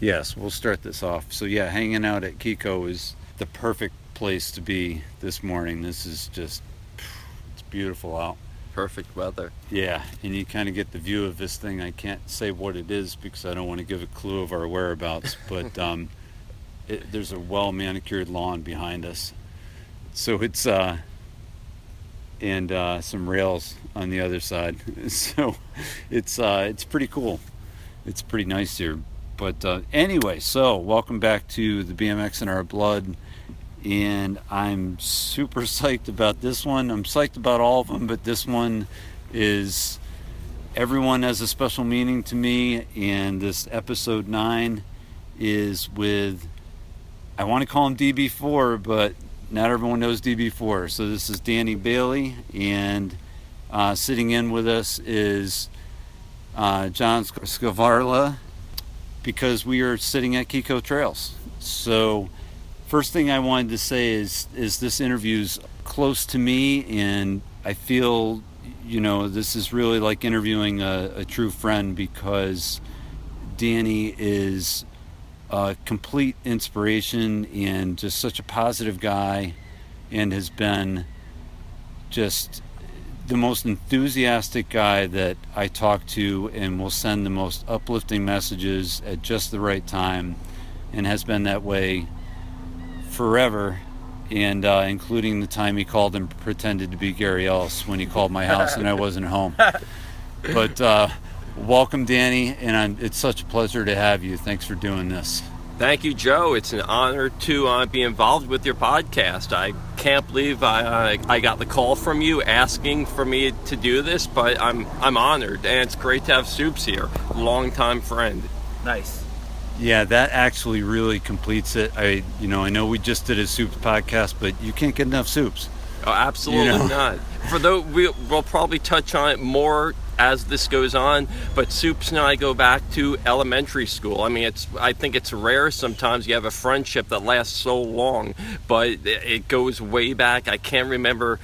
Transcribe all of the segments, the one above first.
Yes, we'll start this off. So yeah, hanging out at Kiko is the perfect place to be this morning. This is just it's beautiful out. Perfect weather. Yeah, and you kind of get the view of this thing. I can't say what it is because I don't want to give a clue of our whereabouts, but um, it, there's a well manicured lawn behind us. So it's uh, and uh, some rails on the other side. So it's uh, it's pretty cool. It's pretty nice here. But uh, anyway, so welcome back to the BMX in our blood, and I'm super psyched about this one. I'm psyched about all of them, but this one is everyone has a special meaning to me, and this episode nine is with I want to call him DB4, but not everyone knows DB4. So this is Danny Bailey, and uh, sitting in with us is uh, John Scavarla because we are sitting at Kiko Trails. So, first thing I wanted to say is is this interview's close to me, and I feel you know this is really like interviewing a, a true friend because Danny is a complete inspiration and just such a positive guy, and has been just the most enthusiastic guy that I talk to and will send the most uplifting messages at just the right time and has been that way forever and uh, including the time he called and pretended to be Gary Ellis when he called my house and I wasn't home. But uh, welcome, Danny, and I'm, it's such a pleasure to have you. Thanks for doing this. Thank you, Joe. It's an honor to uh, be involved with your podcast. I can't believe I, I got the call from you asking for me to do this, but I'm I'm honored, and it's great to have Soups here, longtime friend. Nice. Yeah, that actually really completes it. I, you know, I know we just did a soups podcast, but you can't get enough soups. Oh, absolutely You know? not. For though we, we'll probably touch on it more as this goes on, but Soups and I go back to elementary school. I mean, it's I think it's rare sometimes you have a friendship that lasts so long, but it, it goes way back. I can't remember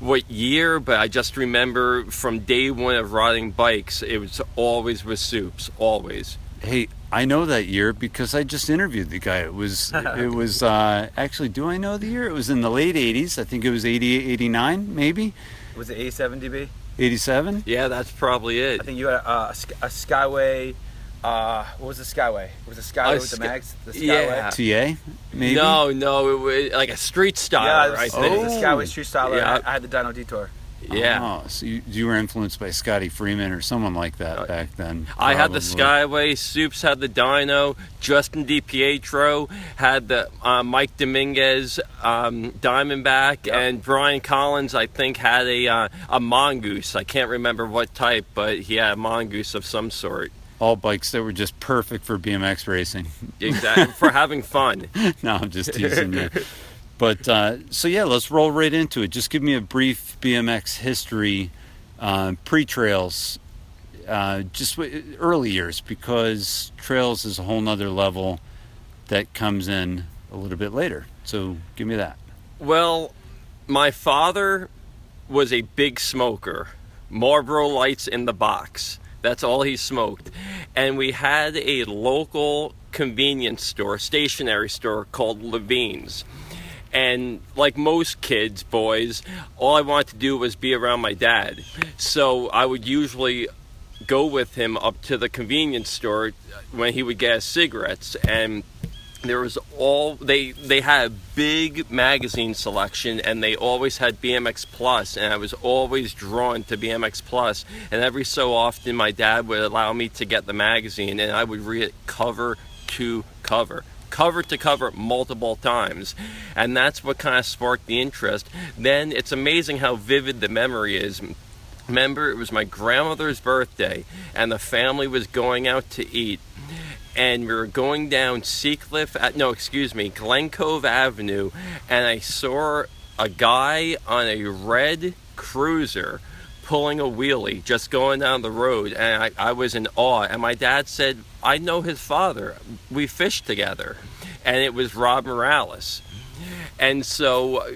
what year, but I just remember from day one of riding bikes, it was always with Soups, always. Hey, I know that year because I just interviewed the guy. It was it was uh, actually. Do I know the year? It was in the late '80s. I think it was 88, 89, maybe Was it 87 DB? 87. Yeah, that's probably it. I think you had uh, a, Sk- a Skyway. Uh, what was the Skyway? Was the Skyway Oh, with the Sky- mags? The Skyway. Yeah. TA, maybe. No, no, it was like a street style, Yeah, was, I it was the Skyway Street Styler. Yeah. I, I had the Dyno Detour. Yeah. Oh, so you, you were influenced by Scotty Freeman or someone like that Uh, back then. I had the. Skyway, Soups had the Dyno, Justin DiPietro had the uh, Mike Dominguez um, Diamondback, Yep. and Brian Collins, I think, had a uh, a mongoose. I can't remember what type, but he had a mongoose of some sort. All bikes that were just perfect for BMX racing. Exactly for having fun. no, I'm just teasing you. But uh, so yeah, let's roll right into it. Just give me a brief BMX history, uh, pre-trails, uh, just w- early years, because trails is a whole nother level that comes in a little bit later. So give me that. Well, my father was a big smoker. Marlboro lights in the box. That's all he smoked. And we had a local convenience store, stationery store called Levine's. And like most kids, boys, all I wanted to do was be around my dad. So I would usually go with him up to the convenience store when he would get cigarettes. And there was all they they had a big magazine selection and they always had BMX Plus and I was always drawn to BMX Plus. And every so often my dad would allow me to get the magazine and I would read it cover to cover cover to cover multiple times. And that's what kind of sparked the interest. Then it's amazing how vivid the memory is. Remember it was my grandmother's birthday and the family was going out to eat. And we were going down Seacliff, no, excuse me, Glen Cove Avenue, and I saw a guy on a red cruiser pulling a wheelie, just going down the road, and I, I was in awe. And my dad said, I know his father. We fished together. And it was Rob Morales. And so uh,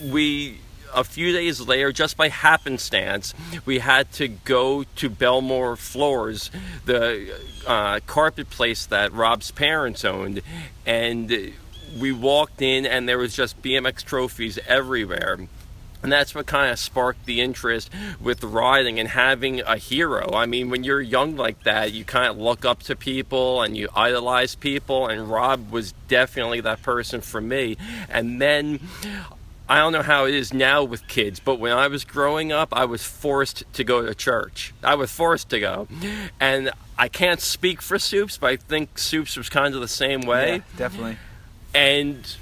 we a few days later, just by happenstance, we had to go to Belmore Floors, the uh, carpet place that Rob's parents owned, and we walked in, and there was just BMX trophies everywhere. And that's what kind of sparked the interest with riding and having a hero. I mean, when you're young like that, you kind of look up to people and you idolize people, and Rob was definitely that person for me. And then I don't know how it is now with kids, but when I was growing up, I was forced to go to church. I was forced to go. And I can't speak for Soups, but I think Soups was kind of the same way. Yeah, definitely. And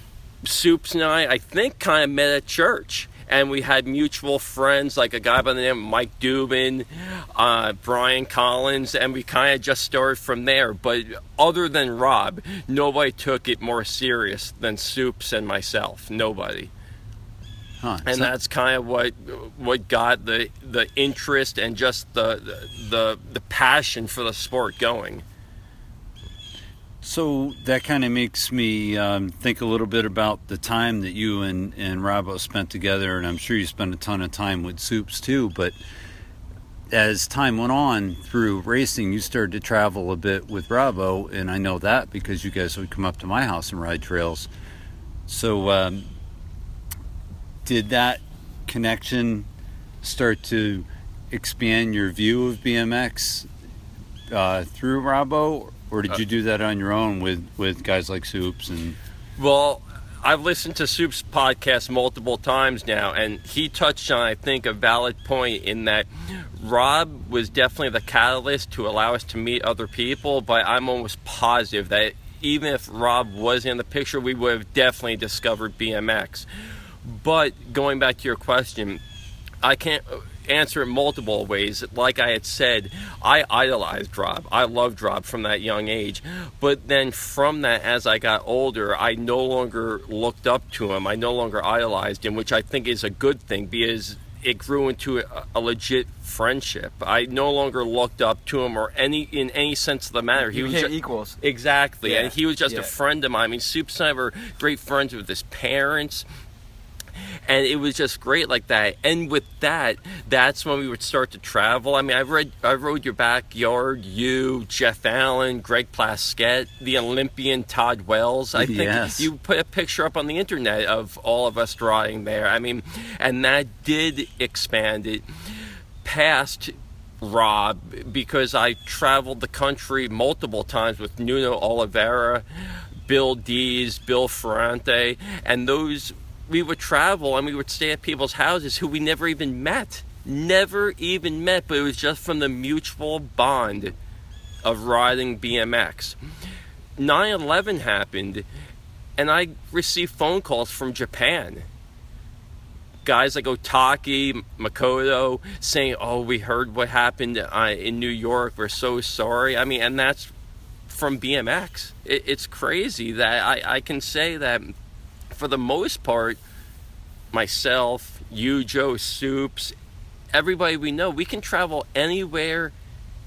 Soups and I, I think, kind of met at church and we had mutual friends like a guy by the name of Mike Dubin, uh, Brian Collins, and we kind of just started from there. But other than Rob, nobody took it more serious than Soups and myself. Nobody. Huh. And So- that's kind of what what got the the interest and just the the the passion for the sport going. So that kind of makes me um, think a little bit about the time that you and, and Robbo spent together, and I'm sure you spent a ton of time with Soups too. But as time went on through racing, you started to travel a bit with Robbo, and I know that because you guys would come up to my house and ride trails. So, um, did that connection start to expand your view of BMX uh, through Robbo, or did you uh, do that on your own with, with guys like Soups and? Well, I've listened to Soup's podcast multiple times now, and he touched on, I think, a valid point in that Rob was definitely the catalyst to allow us to meet other people, but I'm almost positive that even if Rob was in the picture, we would have definitely discovered BMX. But going back to your question, I can't answer it multiple ways. Like I had said, I idolized Rob. I loved Rob from that young age. But then from that, as I got older, I no longer looked up to him. I no longer idolized him, which I think is a good thing because it grew into a, a legit friendship. I no longer looked up to him or any in any sense of the matter. He You was became ju- equals. Exactly, Yeah, and he was just yeah. a friend of mine. I mean, Soups and I were great friends with his parents and it was just great like that. And with that that's when we would start to travel. I mean i read i rode your backyard you jeff allen greg plaskett the olympian todd wells. I think Yes. you put a picture up on the internet of all of us drawing there. I mean and that did expand it past Rob because I traveled the country multiple times with Nuno Oliveira, Bill Dees, Bill Ferrante, and those we would travel and we would stay at people's houses who we never even met. Never even met, but it was just from the mutual bond of riding BMX. 9 11 happened, and I received phone calls from Japan guys like Otaki, Makoto saying, "Oh, we heard what happened uh, in New York. We're so sorry." I mean, and that's from BMX. It, it's crazy that I, I can say that for the most part, myself, you, Joe, Soups, everybody we know, we can travel anywhere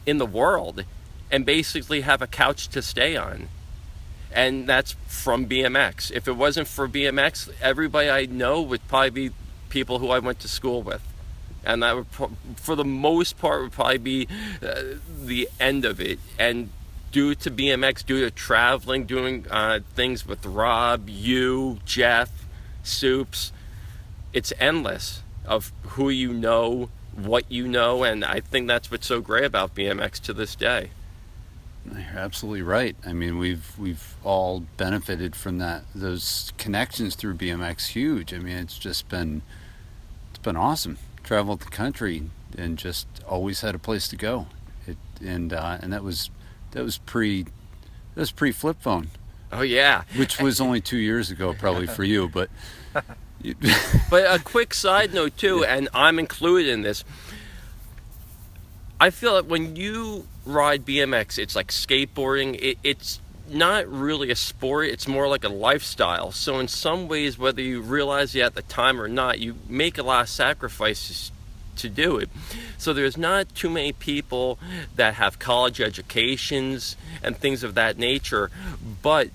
in the world and basically have a couch to stay on. And that's from BMX. If it wasn't for BMX, everybody I know would probably be people who I went to school with. And that would, for the most part, would probably be uh, the end of it. And due to BMX, due to traveling, doing uh, things with Rob, you, Jeff, Soups, it's endless of who you know, what you know, and I think that's what's so great about BMX to this day. You're absolutely right. I mean, we've we've all benefited from that. Those connections through BMX, huge. I mean, it's just been it's been awesome. Traveled the country and just always had a place to go. It and uh, and that was that was pre that was pre flip phone, Oh yeah, which was only two years ago, probably for you. But But a quick side note too, and I'm included in this. I feel that when you ride BMX, it's like skateboarding. It, it's not really a sport; it's more like a lifestyle. So in some ways, whether you realize it at the time or not, you make a lot of sacrifices to do it. So there's not too many people that have college educations and things of that nature, but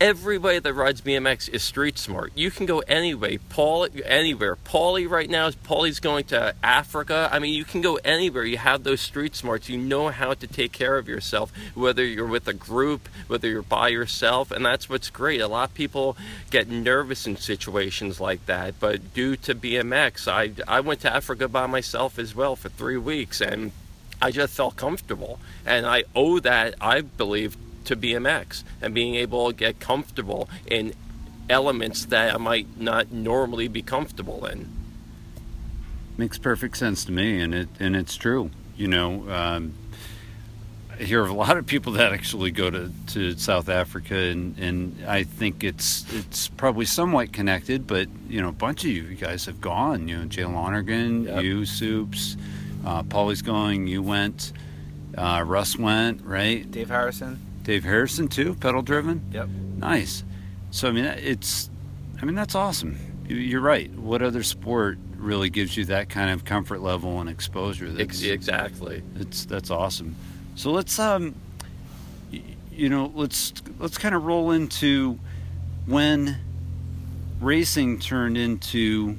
everybody that rides BMX is street smart. You can go anyway, Paul anywhere. Paulie right now, Paulie's going to Africa. I mean, you can go anywhere. You have those street smarts. You know how to take care of yourself, whether you're with a group, whether you're by yourself, and that's what's great. A lot of people get nervous in situations like that, but due to BMX, I I went to Africa by myself as well for three weeks, and I just felt comfortable, and I owe that, I believe, to BMX and being able to get comfortable in elements that I might not normally be comfortable in. Makes perfect sense to me, and it and it's true. You know, um, I hear of a lot of people that actually go to, to South Africa, and, and I think it's it's probably somewhat connected. But you know, a bunch of you guys have gone. You know, Jay Lonergan, Yep. you, Soups, uh, Paulie's going. You went. Uh, Russ went, right? Dave Harrison. Dave Harrison too, pedal driven. Yep. Nice. So I mean, it's, I mean that's awesome. You- You're right. What other sport really gives you that kind of comfort level and exposure? That's, exactly. it's that's awesome. So let's um, you know, let's let's kind of roll into when racing turned into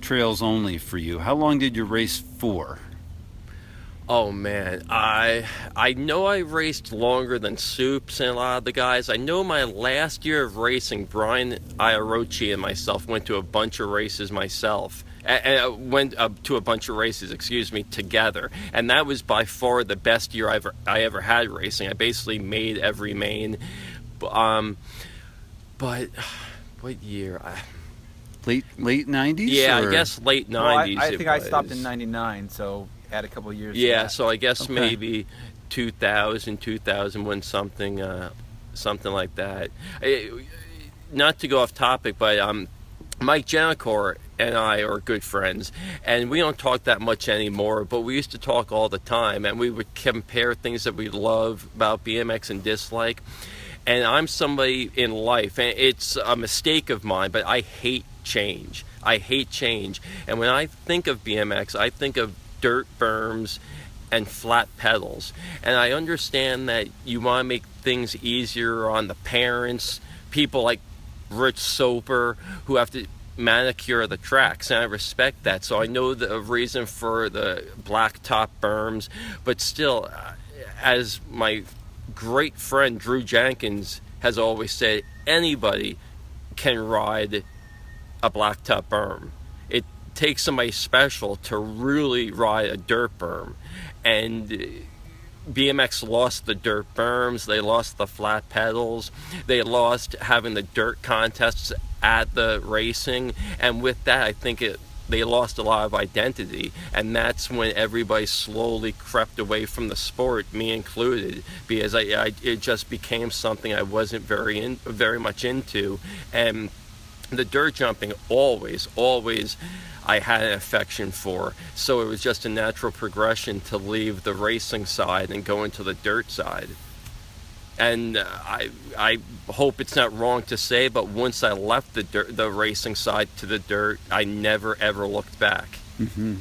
trails only for you. How long did you race for? Oh man, I I know I raced longer than Soups and a lot of the guys. I know my last year of racing, Brian Iorochi and myself went to a bunch of races myself. And went uh, to a bunch of races, excuse me, together, and that was by far the best year I ever I ever had racing. I basically made every main, B- um, but what year? I, Late late nineties? yeah, I guess late Well, I, nineties. I think I stopped in '99, so add a couple of years. Yeah, so I guess Okay. maybe 2000, 2001, something, uh, something like that. Eh, not to go off topic, but um, Mike Janacor and I are good friends, and we don't talk that much anymore. But we used to talk all the time, and we would compare things that we love about BMX and dislike. And I'm somebody in life, and it's a mistake of mine, but I hate change. I hate change. And when I think of BMX, I think of dirt berms and flat pedals. And I understand that you want to make things easier on the parents, people like Rich Soper who have to manicure the tracks and I respect that so I know the reason for the black top berms but still uh, as my great friend Drew Jenkins has always said anybody can ride a blacktop berm. Takes somebody special to really ride a dirt berm. And uh, BMX lost the dirt berms, they lost the flat pedals, they lost having the dirt contests at the racing, and with that, I think it they lost a lot of identity, and that's when everybody slowly crept away from the sport, me included, because I, I it just became something I wasn't very in, very much into, and the dirt jumping always, always I had an affection for. So it was just a natural progression to leave the racing side and go into the dirt side. And uh, I, I hope it's not wrong to say, but once I left the dirt, the racing side to the dirt, I never ever looked back. Mm-hmm.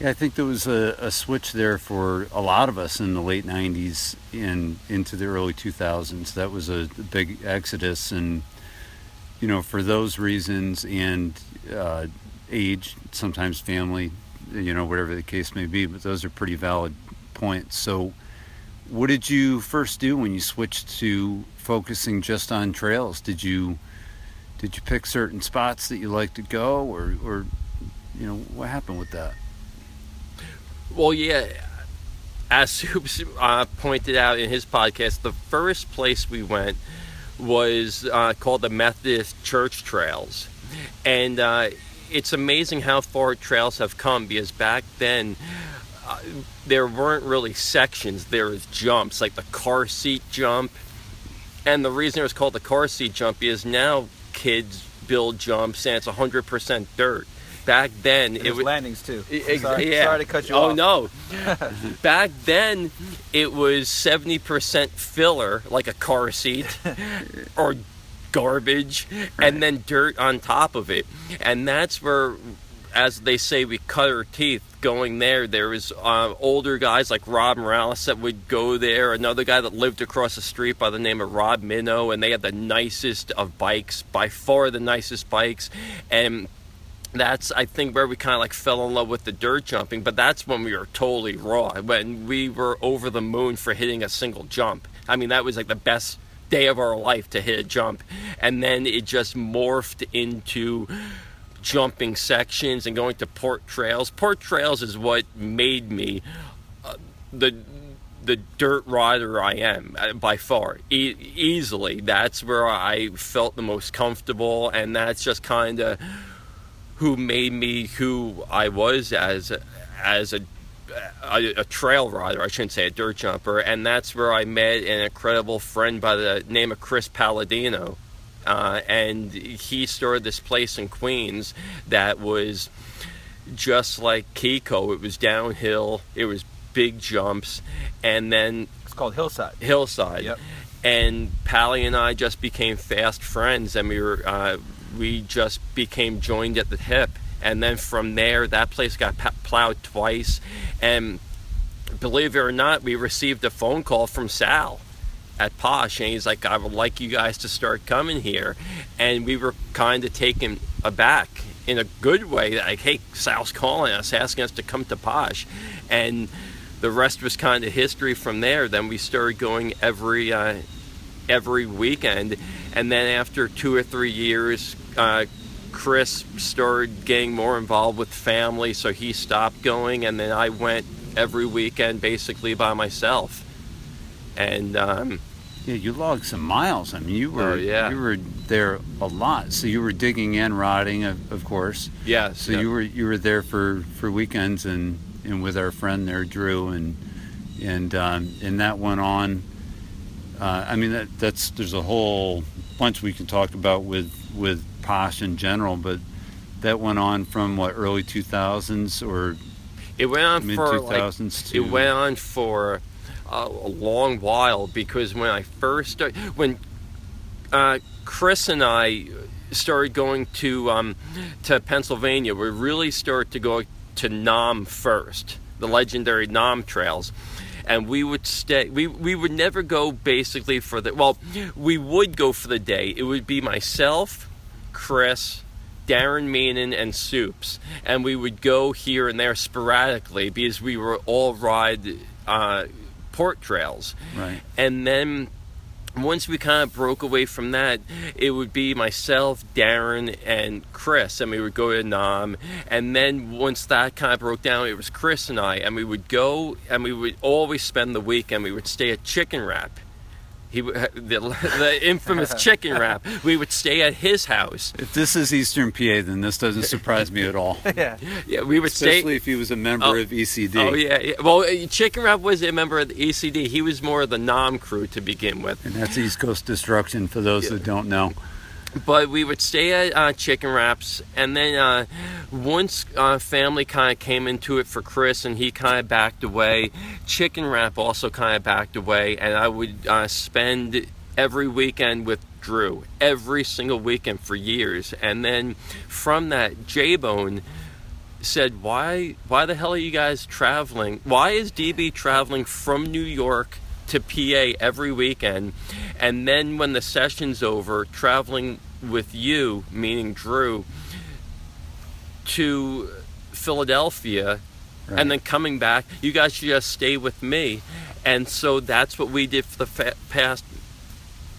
Yeah, I think there was a, a switch there for a lot of us in the late '90s and into the early 2000s. That was a big exodus, and you know, for those reasons and uh, age, sometimes family, you know, whatever the case may be. But those are pretty valid points. So, what did you first do when you switched to focusing just on trails? Did you did you pick certain spots that you like to go, or or you know, what happened with that? Well, yeah, as Soups uh, pointed out in his podcast, the first place we went was uh, called the Methodist Church Trails. And uh, it's amazing how far trails have come because back then uh, there weren't really sections, there was jumps, like the car seat jump. And the reason it was called the car seat jump is now kids build jumps and it's 100% dirt. Back then, And it was landings too. Ex- sorry, yeah. sorry to cut you oh, off. no. Back then, it was 70% filler, like a car seat, or garbage, and then dirt on top of it. And that's where, as they say, we cut our teeth going there. There was uh, older guys like Rob Morales that would go there. Another guy that lived across the street by the name of Rob Minnow, and they had the nicest of bikes, by far the nicest bikes, and that's I think where we kind of like fell in love with the dirt jumping. But that's when we were totally raw. When we were over the moon for hitting a single jump. I mean, that was like the best day of our life to hit a jump, and then it just morphed into jumping sections and going to port trails. Port trails is what made me uh, the the dirt rider I am uh, by far e- easily. That's where I felt the most comfortable, and that's just kind of who made me who I was as as a, a, a trail rider. I shouldn't say a dirt jumper, and that's where I met an incredible friend by the name of Chris Palladino, uh, and he started this place in Queens that was just like Kiko. It was downhill. It was big jumps, and then It's called Hillside. hillside. Yep. And Pally and I just became fast friends, and we were uh, we just became joined at the hip. And then from there, that place got plowed twice. And believe it or not, we received a phone call from Sal at Posh, and he's like, "I would like you guys to start coming here." And we were kind of taken aback in a good way. Like, hey, Sal's calling us, asking us to come to Posh, and the rest was kind of history from there. Then we started going every uh, every weekend, and then after two or three years, uh, Chris started getting more involved with family, so he stopped going, and then I went every weekend basically by myself. And um, Yeah, you logged some miles. I mean, you were Oh, yeah. you were there a lot. So you were digging and riding, of, of course. yeah, So you were you were there for, for weekends and, and with our friend there, Drew, and and um, and that went on. Uh, I mean, that, that's there's a whole bunch we can talk about with with Posh in general, but that went on from what early 2000s or it went on mid for like 2000s it went on for a, a long while because when I first started, when uh, Chris and I started going to um, to Pennsylvania, we really started to go to Nam first, the legendary Nam trails. And we would stay. We we would never go basically for the. Well, we would go for the day. It would be myself, Chris, Darren Meenan and Soups, and we would go here and there sporadically because we were all ride uh, port trails. right. And then once we kind of broke away from that, it would be myself, Darren, and Chris, and we would go to Nam. And then once that kind of broke down, it was Chris and I, and we would go and we would always spend the weekend. We would stay at Chicken Wrap. He, the, the infamous chicken wrap. We would stay at his house. If this is Eastern PA, then this doesn't surprise me at all. yeah. Yeah, we would stay. Especially if he was a member Oh. of ECD. Oh yeah, yeah. Well, uh, Chicken Wrap was a member of the ECD. He was more of the Nam crew to begin with. And that's East Coast Destruction for those that don't know. But we would stay at uh, Chicken Wraps, and then uh, once uh, family kind of came into it for Chris, and he kind of backed away. Chicken Wrap also kind of backed away, and I would uh, spend every weekend with Drew, every single weekend for years. And then from that, J Bone said, "Why? Why the hell are you guys traveling? Why is DB traveling from New York to PA every weekend, and then when the session's over, traveling with you, meaning Drew, to Philadelphia, Right. and then coming back? You guys should just stay with me." And so that's what we did for the fa- past,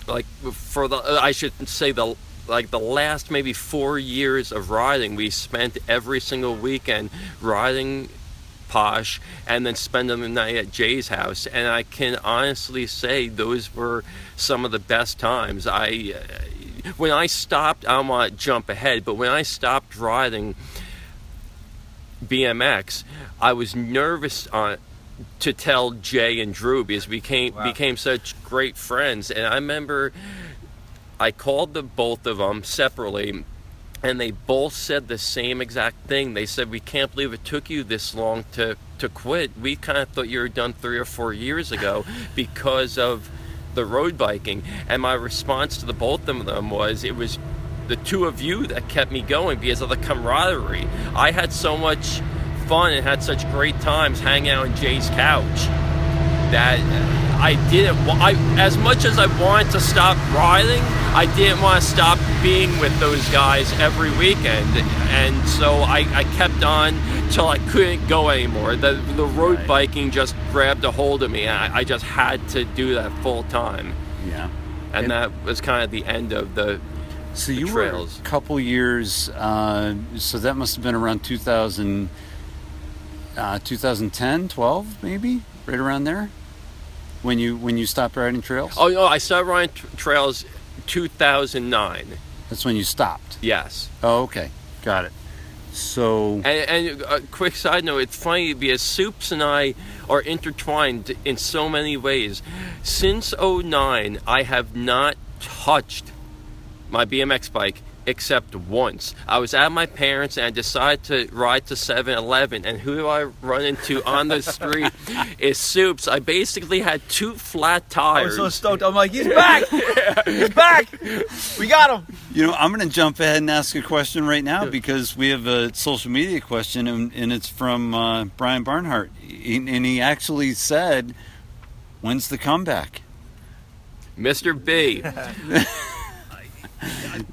like for the I should say the like the last maybe four years of riding, we spent every single weekend riding posh and then spending the night at Jay's house. And I can honestly say those were some of the best times. I when I stopped, I want to jump ahead, but when I stopped riding BMX, I was nervous on to tell Jay and Drew because we became Wow. became such great friends. And I remember I called the both of them separately, and they both said the same exact thing. They said, "We can't believe it took you this long to to quit. We kind of thought you were done three or four years ago because of the road biking." And my response to the both of them was, "It was." The two of you that kept me going because of the camaraderie. I had so much fun and had such great times hanging out on Jay's couch that I didn't. I as much as I wanted to stop riding, I didn't want to stop being with those guys every weekend, and so I, I kept on till I couldn't go anymore. The the road Right. biking just grabbed a hold of me, and I, I just had to do that full time, Yeah. and, And- that was kind of the end of the. So the you trails. were a couple years. Uh, so that must have been around 2000, uh, 2010, 12, maybe, right around there, when you when you stopped riding trails. Oh no, I started riding t- trails 2009. That's when you stopped. Yes. Oh, okay, got it. So And, and a quick side note, it's funny because Soups and I are intertwined in so many ways. Since 09, I have not touched my BMX bike except once. I was at my parents and I decided to ride to 7 Eleven, and who do I run into on the street is Soups. I basically had two flat tires. I tires. was so stoked. I'm like, he's back! he's back! We got him! you know, I'm going to jump ahead and ask a question right now because we have a social media question, and, and it's from uh, Brian Barnhart, He- and he actually said, "When's the comeback?" Mr. B.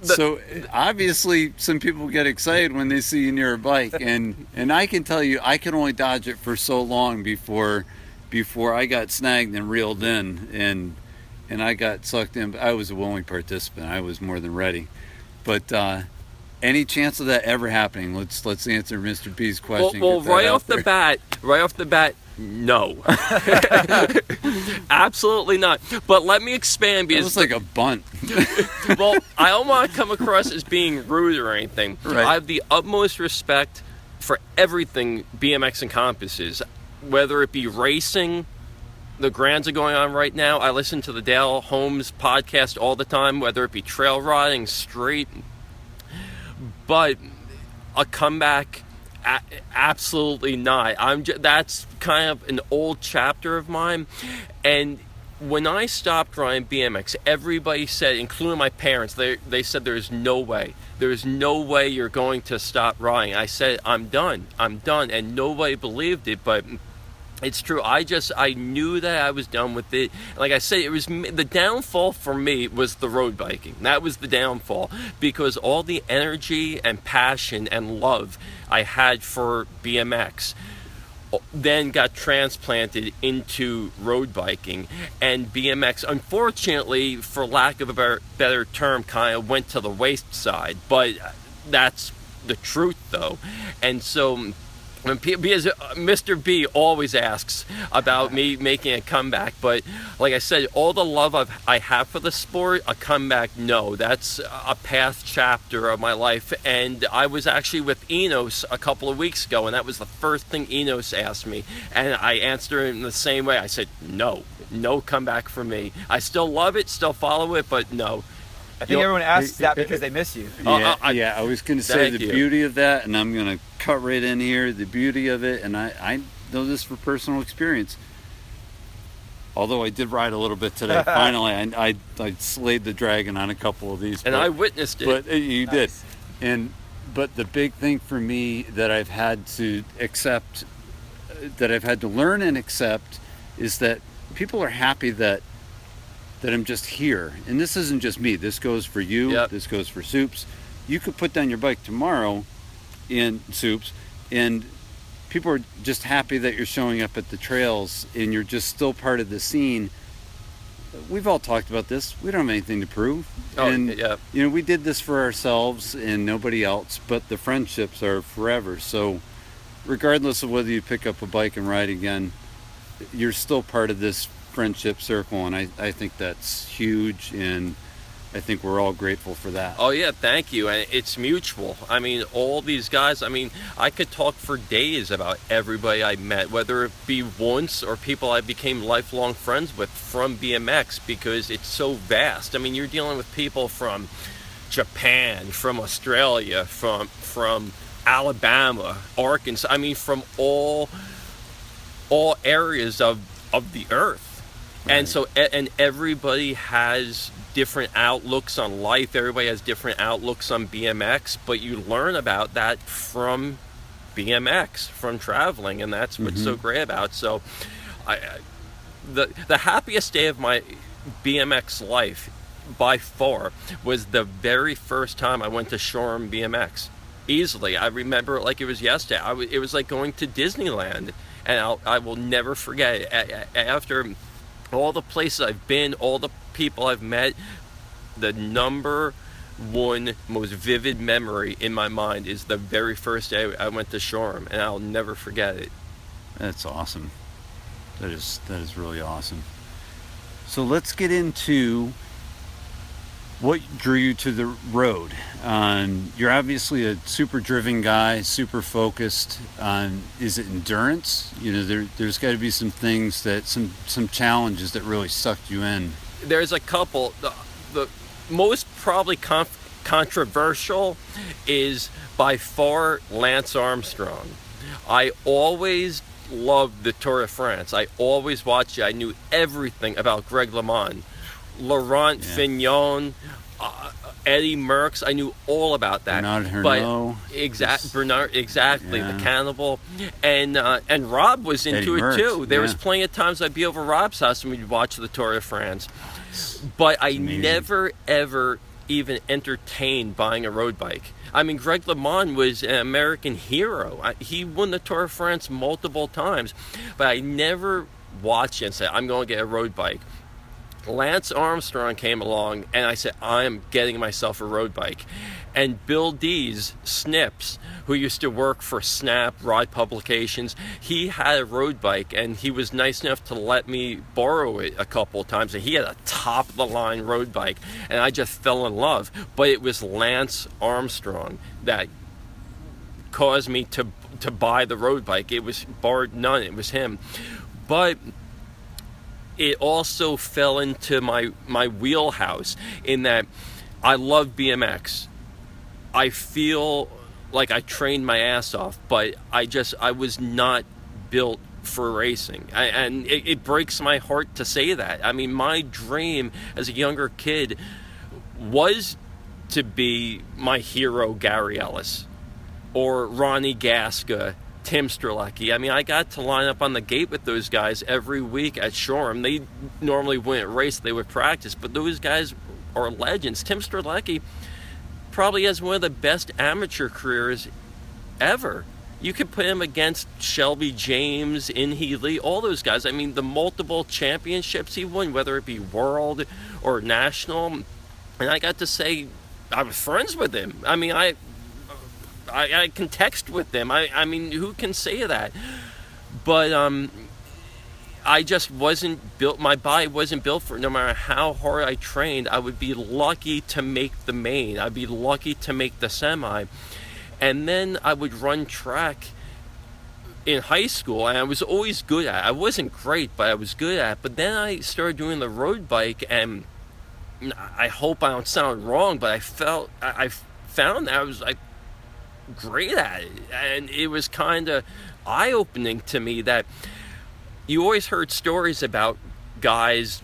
so obviously some people get excited when they see you near a bike and and I can tell you I could only dodge it for so long before before I got snagged and reeled in and and I got sucked in. I was a willing participant. I was more than ready. But uh any chance of that ever happening? Let's let's answer Mr. B's question well that right off the bat, right off the bat, no, absolutely not. But let me expand because was like a bunt well, I don't want to come across as being rude or anything. Right. I have the utmost respect for everything BMX encompasses, whether it be racing. The grands are going on right now. I listen to the Dale Holmes podcast all the time, whether it be trail riding, street. But a comeback, a- absolutely not. I'm j- that's kind of an old chapter of mine, and when I stopped riding BMX, everybody said, including my parents, they they said there's no way, there's no way you're going to stop riding. I said I'm done, I'm done, and nobody believed it, but. It's true. I just I knew that I was done with it. Like I said, it was the downfall for me was the road biking. That was the downfall because all the energy and passion and love I had for BMX then got transplanted into road biking and BMX unfortunately for lack of a better, better term kind of went to the waste side but that's the truth though and so because uh, Mr. B always asks about me making a comeback, but like I said, all the love I've, I have for the sport, a comeback, no. That's a past chapter of my life. And I was actually with Enos a couple of weeks ago, and that was the first thing Enos asked me. And I answered him the same way. I said, no, no comeback for me. I still love it, still follow it, but no. I think You'll- everyone asks that because they miss you. Yeah, uh, I- yeah, I was going to say the you. beauty of that, and I'm going to cut right in here. The beauty of it, and I, I know this for personal experience. Although I did ride a little bit today, finally, I, I, I slayed the dragon on a couple of these. And but, I witnessed it. but uh, you did, and but the big thing for me that I've had to accept, uh, that I've had to learn and accept, is that people are happy that that I'm just here. And this isn't just me. This goes for you. Yep. This goes for Soups. You could put down your bike tomorrow in Soups and people are just happy that you're showing up at the trails and you're just still part of the scene. We've all talked about this. We don't have anything to prove. Oh, and yeah. you know, we did this for ourselves and nobody else, but the friendships are forever. So regardless of whether you pick up a bike and ride again, you're still part of this friendship circle and I, I think that's huge and I think we're all grateful for that. Oh yeah, thank you. And it's mutual. I mean, all these guys. I mean, I could talk for days about everybody I met, whether it be once or people I became lifelong friends with from BMX, because it's so vast. I mean, you're dealing with people from Japan, from Australia, from from Alabama, Arkansas. I mean, from all all areas of of the earth. And so, and everybody has different outlooks on life. Everybody has different outlooks on BMX, but you learn about that from BMX from traveling, and that's what's so mm-hmm. great about. So, I, the the happiest day of my BMX life by far was the very first time I went to Shoreham BMX. Easily, I remember it like it was yesterday. I w- it was like going to Disneyland, and I'll, I will never forget it. After all the places I've been, all the people I've met, the number one most vivid memory in my mind is the very first day I went to Shoreham, and I'll never forget it. That's awesome. That is that is really awesome. So let's get into what drew you to the road. Um, you're obviously a super driven guy, super focused. On is it endurance? You know, there there's got to be some things that some some challenges that really sucked you in. there's a couple. The, the most probably conf- controversial is by far Lance Armstrong. I always loved the Tour de France. I always watched it. I knew everything about Greg LeMond, Laurent Yeah. Fignon, uh, Eddie Merckx. I knew all about that. Bernard But Hinault. exact Bernard, exactly Yeah. the cannibal, and uh, and Rob was into Eddie it Merckx, too. There was plenty of times I'd be over Rob's house and we'd watch the Tour de France. But I never ever even entertained buying a road bike. I mean, Greg LeMond was an American hero. I, he won the Tour de France multiple times, but I never watched and said, "I'm going to get a road bike." Lance Armstrong came along, and I said, "I'm getting myself a road bike." And Bill Dees, Snips, who used to work for Snap Ride Publications, he had a road bike, and he was nice enough to let me borrow it a couple of times. And he had a top of the line road bike, and I just fell in love. But it was Lance Armstrong that caused me to to buy the road bike. It was bar none. It was him, but it also fell into my my wheelhouse in that I love BMX. I feel like I trained my ass off, but I just I was not built for racing, I, and it, it breaks my heart to say that. I mean, my dream as a younger kid was to be my hero Gary Ellis or Ronnie Gasca, Tim Strzelecki. I mean, I got to line up on the gate with those guys every week at Shoreham. They normally wouldn't race; they would practice, but those guys are legends. Tim Strzelecki probably has one of the best amateur careers ever. You could put him against Shelby James, Inhee Lee, all those guys. I mean, the multiple championships he won, whether it be world or national. And I got to say, I was friends with him. I mean, I I, I can text with them. I, I mean, who can say that? But um, I just wasn't built. My body wasn't built for. No matter how hard I trained, I would be lucky to make the main. I'd be lucky to make the semi, and then I would run track in high school, and I was always good at. it. I wasn't great, but I was good at. it. But then I started doing the road bike, and I hope I don't sound wrong, but I felt I, I found that I was like great at it, and it was kind of eye opening to me that you always heard stories about guys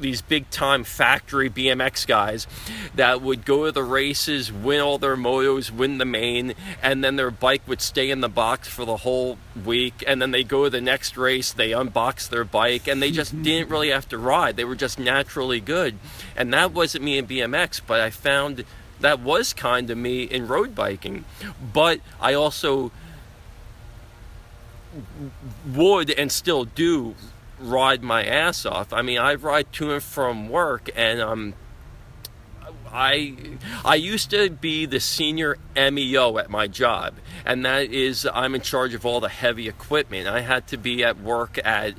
these big time factory BMX guys that would go to the races, win all their motos, win the main, and then their bike would stay in the box for the whole week. And then they go to the next race, they unbox their bike, and they just mm-hmm. didn't really have to ride. They were just naturally good. And that wasn't me in BMX, but I found that was kind of me in road biking. But I also would and still do ride my ass off. I mean, I ride to and from work, and um, I I used to be the senior MEO at my job, and that is I'm in charge of all the heavy equipment. I had to be at work at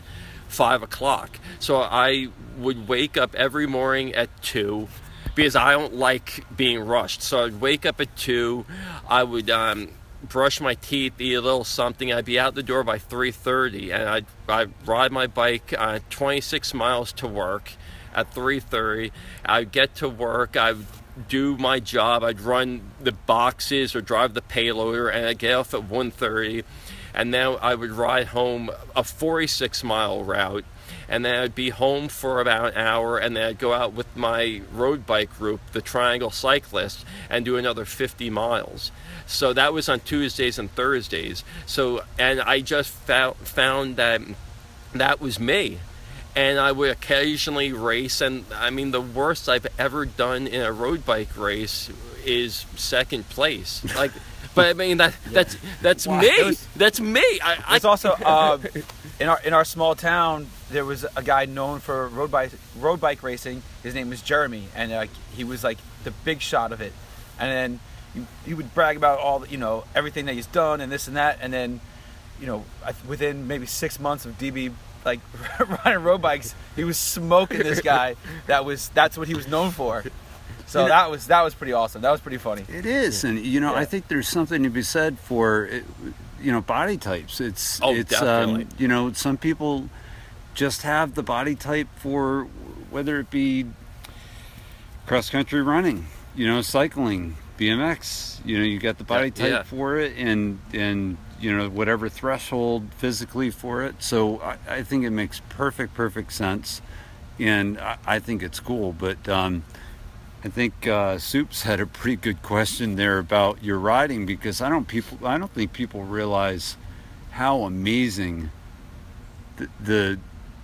five o'clock, so I would wake up every morning at two. Because I don't like being rushed, so I'd wake up at two. I would um, brush my teeth, eat a little something. I'd be out the door by 3:30, and I'd, I'd ride my bike uh, 26 miles to work at 3:30. I'd get to work. I'd do my job. I'd run the boxes or drive the payloader, and I'd get off at 1:30, and then I would ride home a 46 mile route. And then I'd be home for about an hour, and then I'd go out with my road bike group, the Triangle Cyclists, and do another 50 miles. So that was on Tuesdays and Thursdays. So, and I just found, found that that was me. And I would occasionally race, and I mean, the worst I've ever done in a road bike race is second place. Like, but I mean that that's that's Wow. me. It was- that's me. I, I It's also uh, in our in our small town. There was a guy known for road bike road bike racing. His name was Jeremy, and like he was like the big shot of it. And then he, he would brag about all the, you know everything that he's done and this and that. And then you know within maybe six months of DB like riding road bikes, he was smoking this guy. That was that's what he was known for. So that was that was pretty awesome. That was pretty funny. It is, and you know, Yeah. I think there's something to be said for, it- you know, body types. It's, Oh, it's, definitely. um, you know, some people just have the body type for whether it be cross country running, you know, cycling, BMX. You know, you got the body Yeah, type yeah. for it, and and you know whatever threshold physically for it. So I, I think it makes perfect, perfect sense, and I, I think it's cool. But um, I think uh, Soups had a pretty good question there about your riding because I don't people I don't think people realize how amazing the the,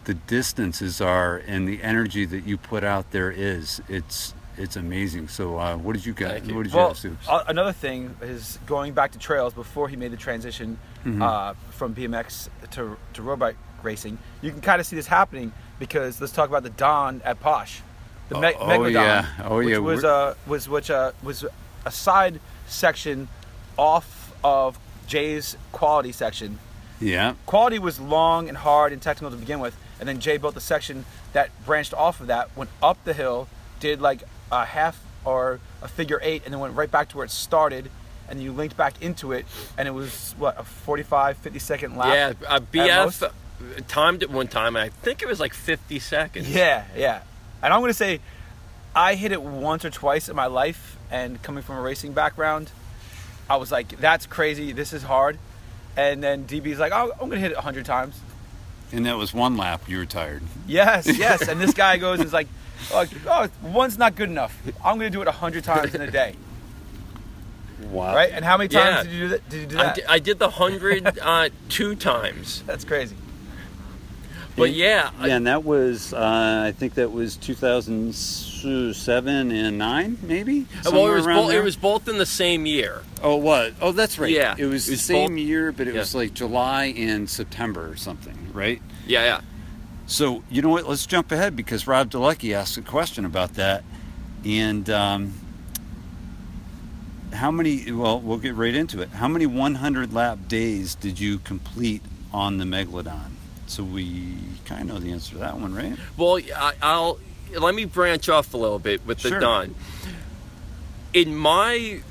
the distances are and the energy that you put out there is. It's it's amazing. So uh, what did you? Thank you. What did you Well, have, Soups? uh, another thing is going back to trails before he made the transition Mhm. uh, from BMX to, to road bike racing. You can kind of see this happening because let's talk about the Don at Posh, the Me- Oh, Megalodon, yeah. Oh, which yeah. was a was which uh, was a side section off of Jay's quality section. yeah. Quality was long and hard and technical to begin with, and then Jay built the section that branched off of that, went up the hill, did like a half or a figure eight, and then went right back to where it started, and you linked back into it, and it was what a 45, 50 second lap. yeah, uh, at BF timed it one time, and I think it was like 50 seconds. Yeah, yeah. And I'm gonna say, I hit it once or twice in my life, and coming from a racing background, I was like, "That's crazy. This is hard." And then DB's like, "Oh, I'm gonna hit it 100 times." And that was one lap. You were tired. Yes, yes. And this guy goes and is like, oh, oh, one's not good enough. I'm going to do it 100 times in a day. Wow. Right? And how many times Yeah. did you do that? Did you do I that? di- I did the 100 uh, two times. That's crazy. But yeah, I- Yeah, and that was uh, I think that was 2007 and nine, maybe. well, it was, both, there? it was both in the same year. Oh, what? Oh, that's right. Yeah, it was it the same both- year, but it yeah. was like July and September or something, right? Yeah, yeah. So you know what? Let's jump ahead because Rob Delucky asked a question about that, and um, how many? Well, we'll get right into it. How many 100 lap days did you complete on the Megalodon? So we kind of know the answer to that one, right? Well, I, I'll let me branch off a little bit with the Sure. Don. In my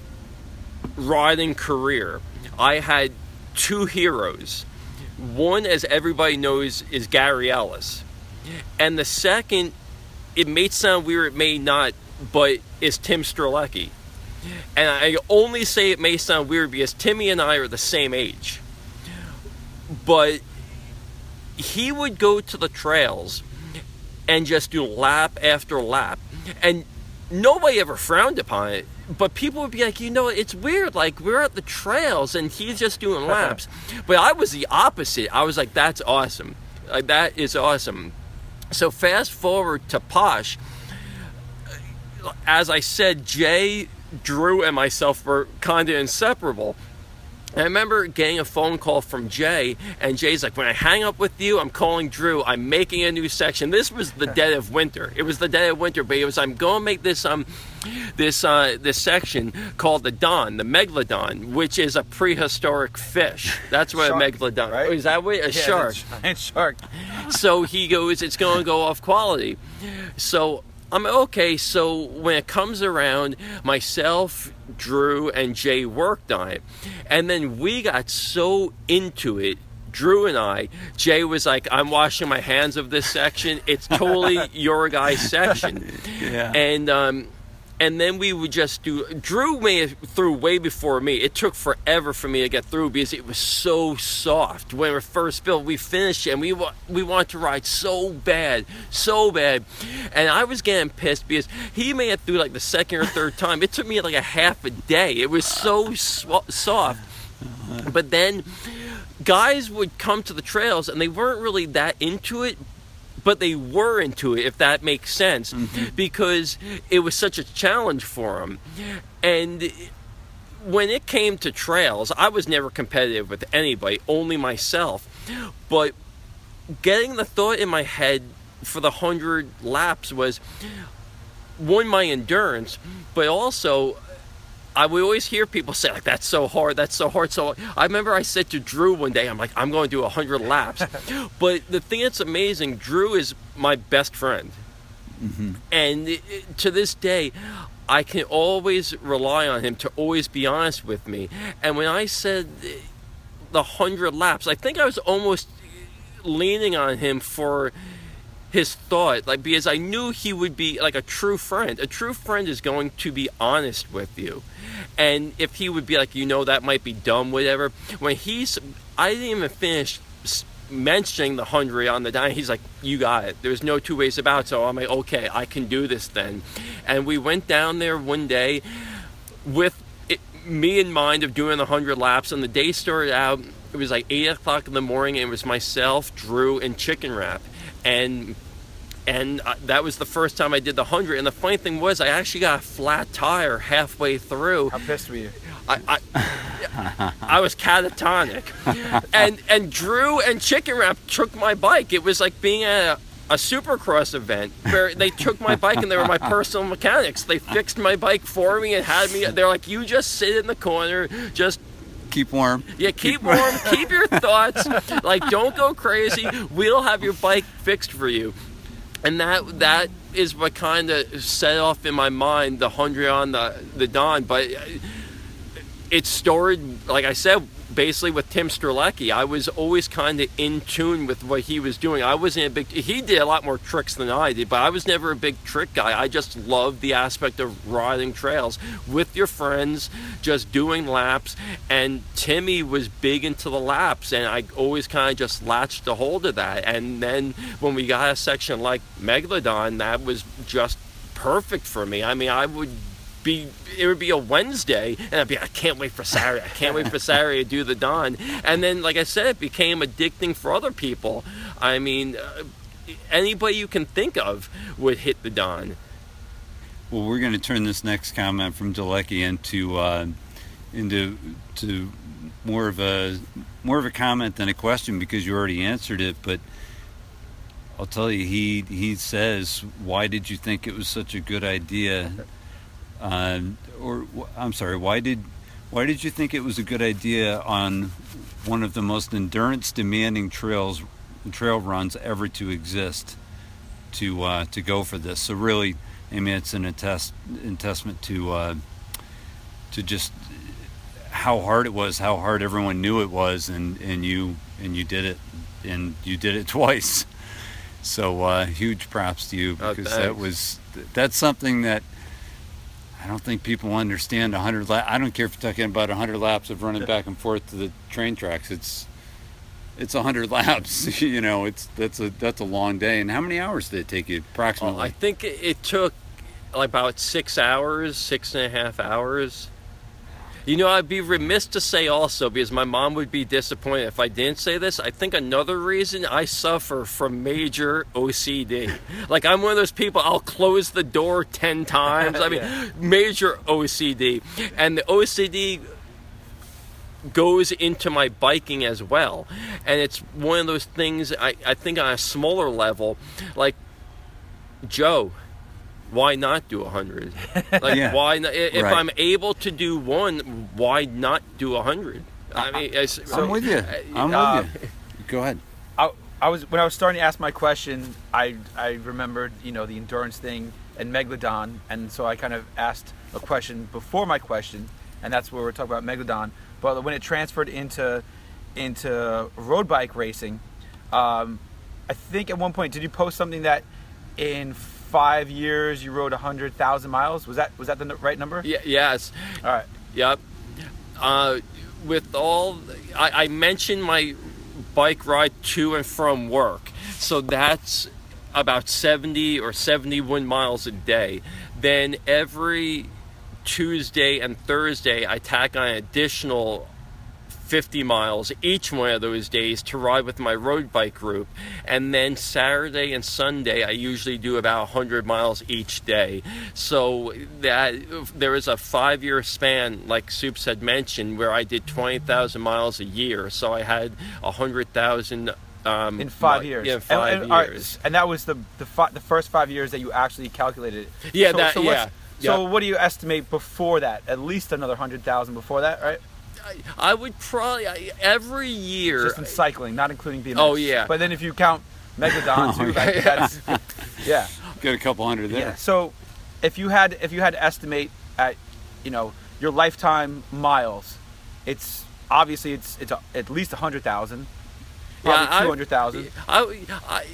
riding career, I had two heroes. One, as everybody knows, is Gary Ellis, and the second, it may sound weird, it may not, but is Tim Strzelecki. And I only say it may sound weird because Timmy and I are the same age. But he would go to the trails and just do lap after lap. And nobody ever frowned upon it. But people would be like, you know, it's weird. Like, we're at the trails and he's just doing laps. but I was the opposite. I was like, that's awesome. Like, that is awesome. So, fast forward to Posh. As I said, Jay, Drew, and myself were kind of inseparable. And I remember getting a phone call from Jay, and Jay's like, "When I hang up with you, I'm calling Drew. I'm making a new section." This was the dead of winter. It was the dead of winter, but it was I'm going to make this um this uh this section called the Don, the Megalodon, which is a prehistoric fish. That's what Shark, a Megalodon. right? Is that what a Yeah, shark? a Giant shark. so he goes, it's going to go off quality. So I'm okay. So when it comes around, myself, Drew, and Jay worked on it. And then we got so into it. Drew and I, Jay was like, I'm washing my hands of this section. It's totally your guy's section. Yeah. And um, and then we would just do. Drew have threw way before me. It took forever for me to get through because it was so soft when we first built. We finished it and we we wanted to ride so bad, so bad, and I was getting pissed because he may have threw like the second or third time. It took me like a half a day. It was so sw- soft, but then guys would come to the trails and they weren't really that into it but they were into it if that makes sense mm-hmm. because it was such a challenge for them and when it came to trails i was never competitive with anybody only myself. But getting the thought in my head for the 100 laps was one my endurance but also I would always hear people say like that's so hard, that's so hard. So I remember I said to Drew one day, I'm like, I'm going to do hundred laps. but the thing that's amazing, Drew is my best friend, mm-hmm. and it- it- to this day, I can always rely on him to always be honest with me. And when I said uh, the hundred laps, I think I was almost leaning on him for his thought like because i knew he would be like a true friend a true friend is going to be honest with you and if he would be like you know that might be dumb whatever. When he's i didn't even finish mentioning the hundred on the dime he's like you got it. There's no two ways about it. So i'm like okay i can do this then. And we went down there one day with it, me in mind of doing the 100 laps and the day started out it was like 8 o'clock in the morning and it was myself drew and chicken wrap. And and uh, that was the first time i did the 100 and the funny thing was i actually got a flat tire halfway through How pissed were you? I, I, I was catatonic, and and Drew and Chicken Wrap took my bike. It was like being at a, a supercross event where they took my bike and they were my personal mechanics. They fixed my bike for me and had me. They're like, you just sit in the corner, just Keep warm. yeah, keep warm, keep your thoughts, like don't go crazy. We'll have your bike fixed for you. And that that is what kind of set off in my mind the hundred on the the Don, but it started like I said basically with Tim Strzelecki. I was always kind of in tune with what he was doing. I wasn't a big he did a lot more tricks than I did, but I was never a big trick guy. I just loved the aspect of riding trails with your friends, just doing laps and Timmy was big into the laps and I always kind of just latched a hold of that. And then when we got a section like Megalodon, that was just perfect for me. I mean, I would be it would be a Wednesday and I'd be I can't wait for Saturday. I can't wait for Saturday to do the Don. And then like I said it became addicting for other people. I mean uh, anybody you can think of would hit the Don. Well, we're going to turn this next comment from Jalecki into uh, into to more of a more of a comment than a question because you already answered it. But I'll tell you, he he says, "Why did you think it was such a good idea?" Uh, or I'm sorry, why did why did you think it was a good idea on one of the most endurance demanding trails trail runs ever to exist to uh, to go for this? So really, I mean, it's an attest testament to uh, to just how hard it was, how hard everyone knew it was, and and you and you did it, and you did it twice. So uh, huge props to you Oh, because that was that's something that I don't think people understand. 100 lap. I don't care if you're talking about 100 laps of running back and forth to the train tracks. It's it's 100 laps. you know, it's that's a that's a long day. And how many hours did it take you approximately? Well, I think it, it took like about six hours, six and a half hours. You know, I'd be remiss to say also because my mom would be disappointed if I didn't say this. I think another reason I suffer from major OCD. Like I'm one of those people. I'll close the door ten times. I mean, major OCD, and the OCD goes into my biking as well. And it's one of those things I, I think on a smaller level, like Joe, why not do a hundred? Like Yeah. why not? If Right. I'm able to do one, why not do a hundred? I mean, it's, I'm with you. I'm uh, with you. Go ahead. I, I was when I was starting to ask my question, I I remembered you know the endurance thing and Megalodon, and so I kind of asked a question before my question, and that's where we're talking about Megalodon. But when it transferred into into road bike racing, um, I think at one point did you post something that in five years you rode hundred thousand miles. Was that was that the right number? Yeah, yes. All right. Yep. Uh, with all, I, I mentioned my bike ride to and from work. So that's about 70 or 71 miles a day. Then every Tuesday and Thursday, I tack on an additional 50 miles each one of those days to ride with my road bike group. And then Saturday and Sunday, I usually do about 100 miles each day. So that there is a five year span, like Soups had mentioned, where I did 20,000 miles a year. So I had 100,000. Um, In five years. Yeah, And- five and, right, years. and that was the the, fi- the first five years that you actually calculated it. Yeah, So, that- so yeah, So yeah. what do you estimate before that? At least another hundred thousand before that, right? I, I would probably I, every year. Just in cycling, not including BMX. Oh, yeah. But then if you count Megalodon too, oh, that, that's yeah. Get a couple hundred there. Yeah. So if you had if you had to estimate at you know your lifetime miles, it's obviously it's it's a, at least a hundred thousand, probably I- two hundred thousand. I, I,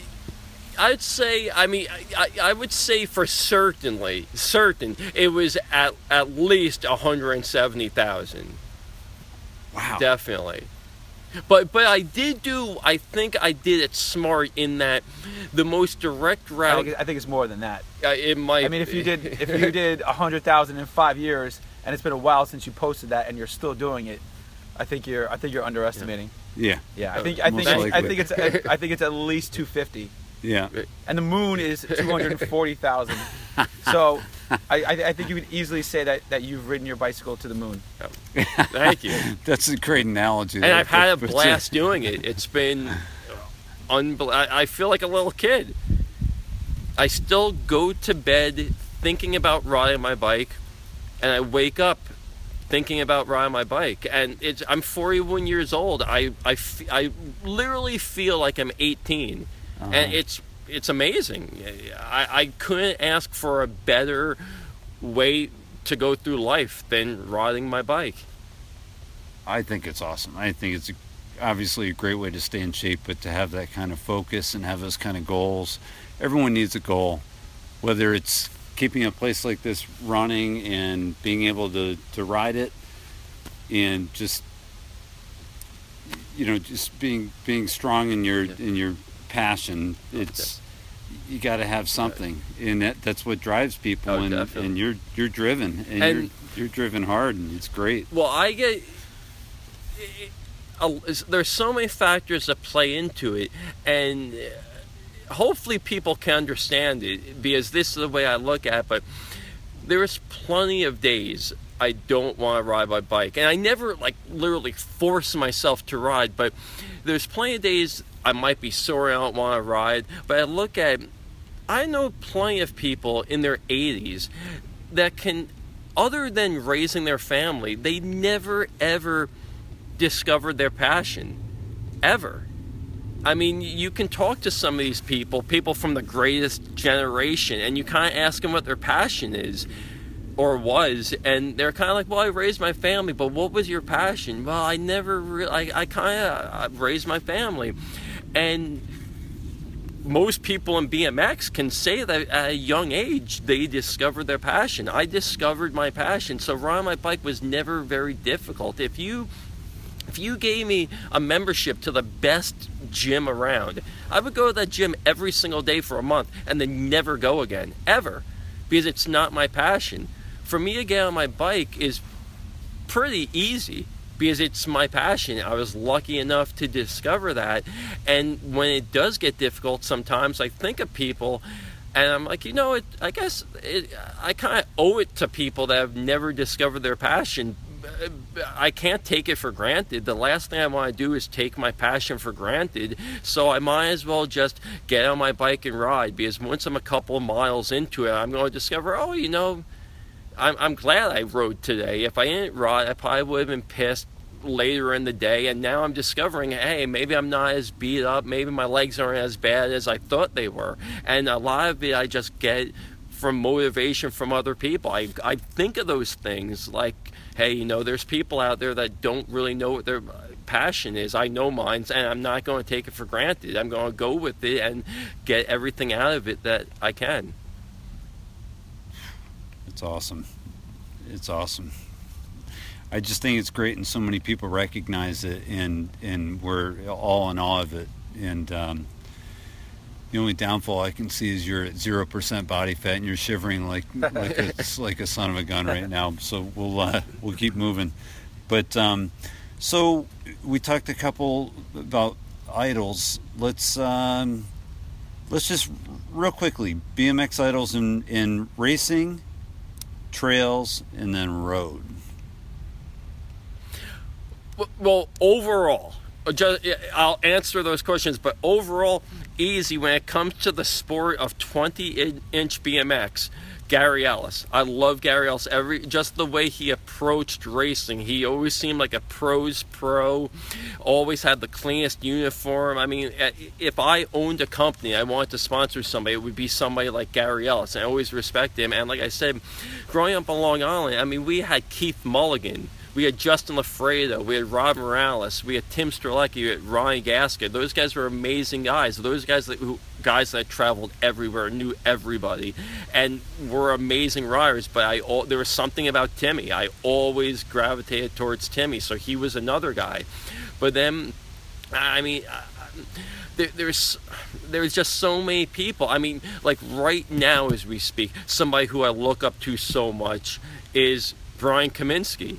I'd say, I mean, I, I- I would say for certainly, certain, it was at, at least 170,000. Wow. Definitely. But but I did do, I think I did it smart in that the most direct I route, think, I think it's more than that. uh, it might I mean, if you did if you did a hundred thousand in five years, and it's been a while since you posted that, and you're still doing it, I think you're I think you're underestimating. Yeah. Yeah, I think I think most I think it's I think it's at least two fifty, Yeah. and the moon is two hundred and forty thousand. So, I, I I think you could easily say that that you've ridden your bicycle to the moon. Thank you. That's a great analogy. and there, I've had a but- but, blast doing it. It's been, unbel- I I feel like a little kid. I still go to bed thinking about riding my bike, and I wake up thinking about riding my bike. And it's I'm 41 years old. I I, f- I literally feel like I'm 18, Uh-huh. and it's it's amazing. I, I couldn't ask for a better way to go through life than riding my bike. I think it's awesome. I think it's obviously a great way to stay in shape, but to have that kind of focus and have those kind of goals. Everyone needs a goal, whether it's keeping a place like this running and being able to, to ride it and just you know just being being strong in your in your passion it's you got to have something and that that's what drives people Oh, and, and you're you're driven and, And- you're you're driven hard and it's great Well, I get. uh, There's so many factors that play into it, and hopefully people can understand it because this is the way I look at. it. But there's plenty of days I don't want to ride my bike, and I never like literally force myself to ride. But there's plenty of days I might be sore, I don't want to ride. But I look at, I know plenty of people in their 80s that can, other than raising their family, they never ever discovered their passion, ever. I mean, you can talk to some of these people, people from the greatest generation, and you kind of ask them what their passion is or was, and they're kind of like, "Well, I raised my family, but what was your passion?" Well, I never, re- I, I kind of uh, raised my family, and most people in BMX can say that at a young age they discovered their passion. I discovered my passion, so riding my bike was never very difficult. If you if you gave me a membership to the best gym around, I would go to that gym every single day for a month and then never go again, ever, because it's not my passion. For me to get on my bike is pretty easy because it's my passion. I was lucky enough to discover that. And when it does get difficult, sometimes I think of people and I'm like, you know, it, I guess it, I kind of owe it to people that have never discovered their passion. I can't take it for granted. The last thing I want to do is take my passion for granted. So I might as well just get on my bike and ride because once I'm a couple of miles into it, I'm going to discover, oh, you know, I'm, I'm glad I rode today. If I didn't ride, I probably would have been pissed later in the day. And now I'm discovering, hey, maybe I'm not as beat up. Maybe my legs aren't as bad as I thought they were. And a lot of it I just get from motivation from other people. I, I think of those things like, hey, you know, there's people out there that don't really know what their passion is. I know mine, and I'm not going to take it for granted. I'm going to go with it and get everything out of it that I can. It's awesome. It's awesome. I just think it's great, and so many people recognize it, and and we're all in awe of it. And um, the only downfall I can see is you're at zero percent body fat, and you're shivering like like a, like a son of a gun right now. So we'll uh, we'll keep moving. But um, so we talked a couple about idols. Let's um, let's just real quickly BMX idols in in racing, trails, and then road. Well, overall, uh, I'll answer those questions, but overall, easy when it comes to the sport of 20 inch BMX. Gary Ellis. I love Gary Ellis. Every just the way he approached racing. He always seemed like a pros pro. Always had the cleanest uniform. I mean, eh, if I owned a company, I wanted to sponsor somebody, it would be somebody like Gary Ellis. I always respect him. And like I said, growing up on Long Island, I mean, we had Keith Mulligan we had Justin Lafredo, we had Rob Morales, we had Tim Strzelecki, we had Ryan Gasket. Those guys were amazing guys. Those guys that who, guys that traveled everywhere, knew everybody, and were amazing riders. But I there was something about Timmy. I always gravitated towards Timmy, so he was another guy. But then, I mean. There, there's there's just so many people. I mean, like right now as we speak, somebody who I look up to so much is Brian Kaminsky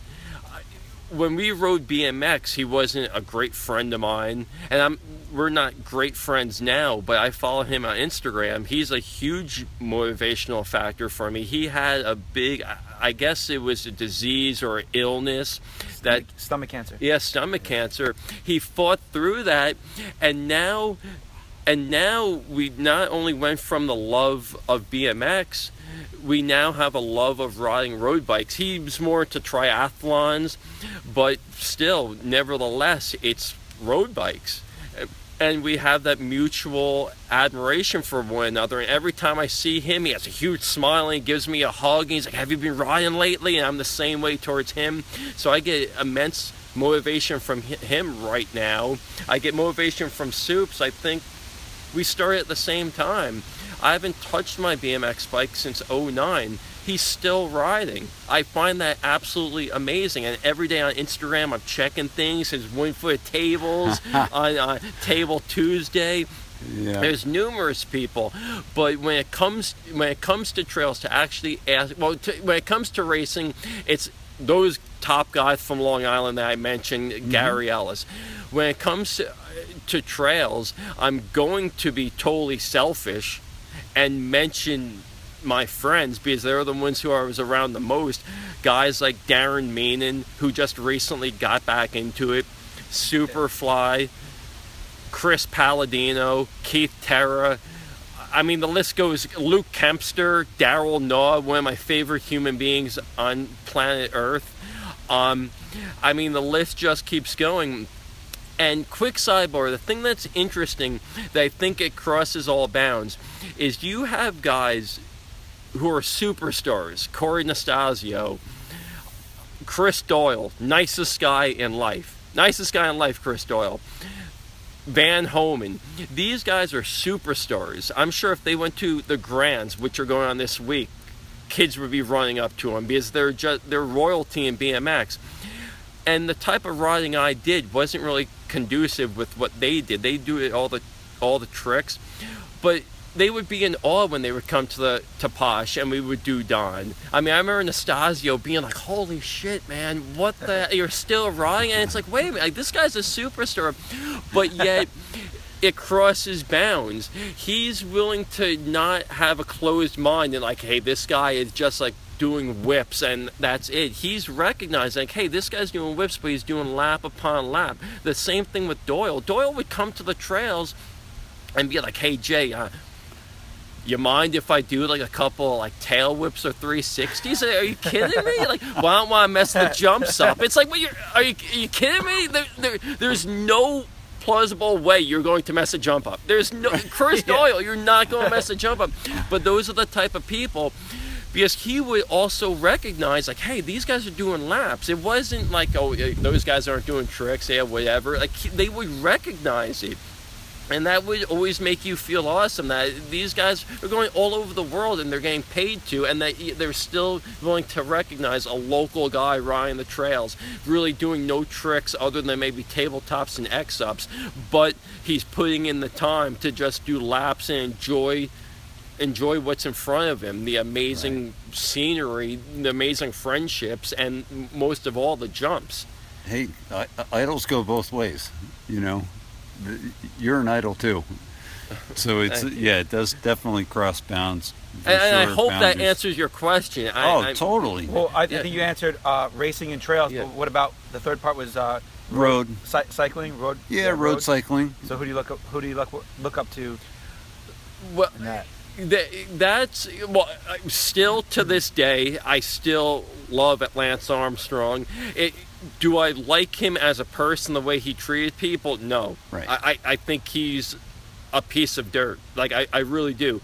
when we rode BMX, he wasn't a great friend of mine, and I'm we're not great friends now, but I follow him on Instagram. He's a huge motivational factor for me. He had a big, I guess it was a disease or illness that stomach cancer. Yeah, stomach cancer. He fought through that, and now, and now we not only went from the love of BMX we now have a love of riding road bikes. He's more into triathlons, but still, nevertheless, it's road bikes. And we have that mutual admiration for one another. And every time I see him, he has a huge smile and he gives me a hug. And he's like, Have you been riding lately? And I'm the same way towards him. So I get immense motivation from him right now. I get motivation from Soups. I think we started at the same time. I haven't touched my BMX bike since 09. He's still riding. I find that absolutely amazing. And every day on Instagram, I'm checking things. His Wingfoot tables on uh, Table Tuesday. Yeah. There's numerous people, but when it comes when it comes to trails, to actually ask, well, to, when it comes to racing, it's those top guys from Long Island that I mentioned, mm-hmm. Gary Ellis. When it comes to, to trails, I'm going to be totally selfish and mention my friends because they're the ones who I was around the most. Guys like Darren Meenan, who just recently got back into it, Superfly, Chris Palladino, Keith Terra. I mean, the list goes. Luke Kempster, Darryl Nau, one of my favorite human beings on planet Earth. Um, I mean, the list just keeps going. And quick sidebar, the thing that's interesting that I think it crosses all bounds is you have guys who are superstars, Corey Nastazio, Chris Doyle, nicest guy in life. Nicest guy in life, Chris Doyle. Van Homan. These guys are superstars. I'm sure if they went to the Grands, which are going on this week, kids would be running up to them because they're just they're royalty in BMX. And the type of riding I did wasn't really conducive with what they did. They do it all the all the tricks, but they would be in awe when they would come to the to Posh and we would do Don. I mean, I remember Nastazio being like, "Holy shit, man! What the? You're still riding?" And it's like, wait a minute, like, this guy's a superstar, but yet. It crosses bounds. He's willing to not have a closed mind and like, hey, this guy is just like doing whips and that's it. He's recognizing, like, hey, this guy's doing whips, but he's doing lap upon lap. The same thing with Doyle. Doyle would come to the trails and be like, hey, Jay, uh, you mind if I do like a couple like tail whips or 360s? Are you kidding me? Like, why don't I mess the jumps up? It's like, well, you're, are you, are you kidding me? There, there, there's no plausible way you're going to mess a jump up. There's no Chris Doyle, you're not going to mess a jump up. But those are the type of people because he would also recognize like hey these guys are doing laps it wasn't like oh those guys aren't doing tricks yeah whatever like they would recognize it And that would always make you feel awesome that these guys are going all over the world and they're getting paid to, and that they're still willing to recognize a local guy riding the trails, really doing no tricks other than maybe tabletops and X ups, but he's putting in the time to just do laps and enjoy enjoy what's in front of him the amazing scenery the amazing friendships and most of all the jumps. Hey, I, idols go both ways. You know, you're an idol too. So it's yeah, it does definitely cross bounds. for and, and i sure, hope that answers your question I, Oh, I- totally. Well, I Yeah. think you answered uh, racing and trails. Yeah. But what about the third part? Was uh, road. cy- cycling, road? Yeah, road cycling. So who do you look up? Who do you look look up to well, in that? That, that's well. Still to this day, I still love Lance Armstrong. It, do I like him as a person, the way he treated people? No. Right. I, I, I think he's a piece of dirt. Like I, I really do.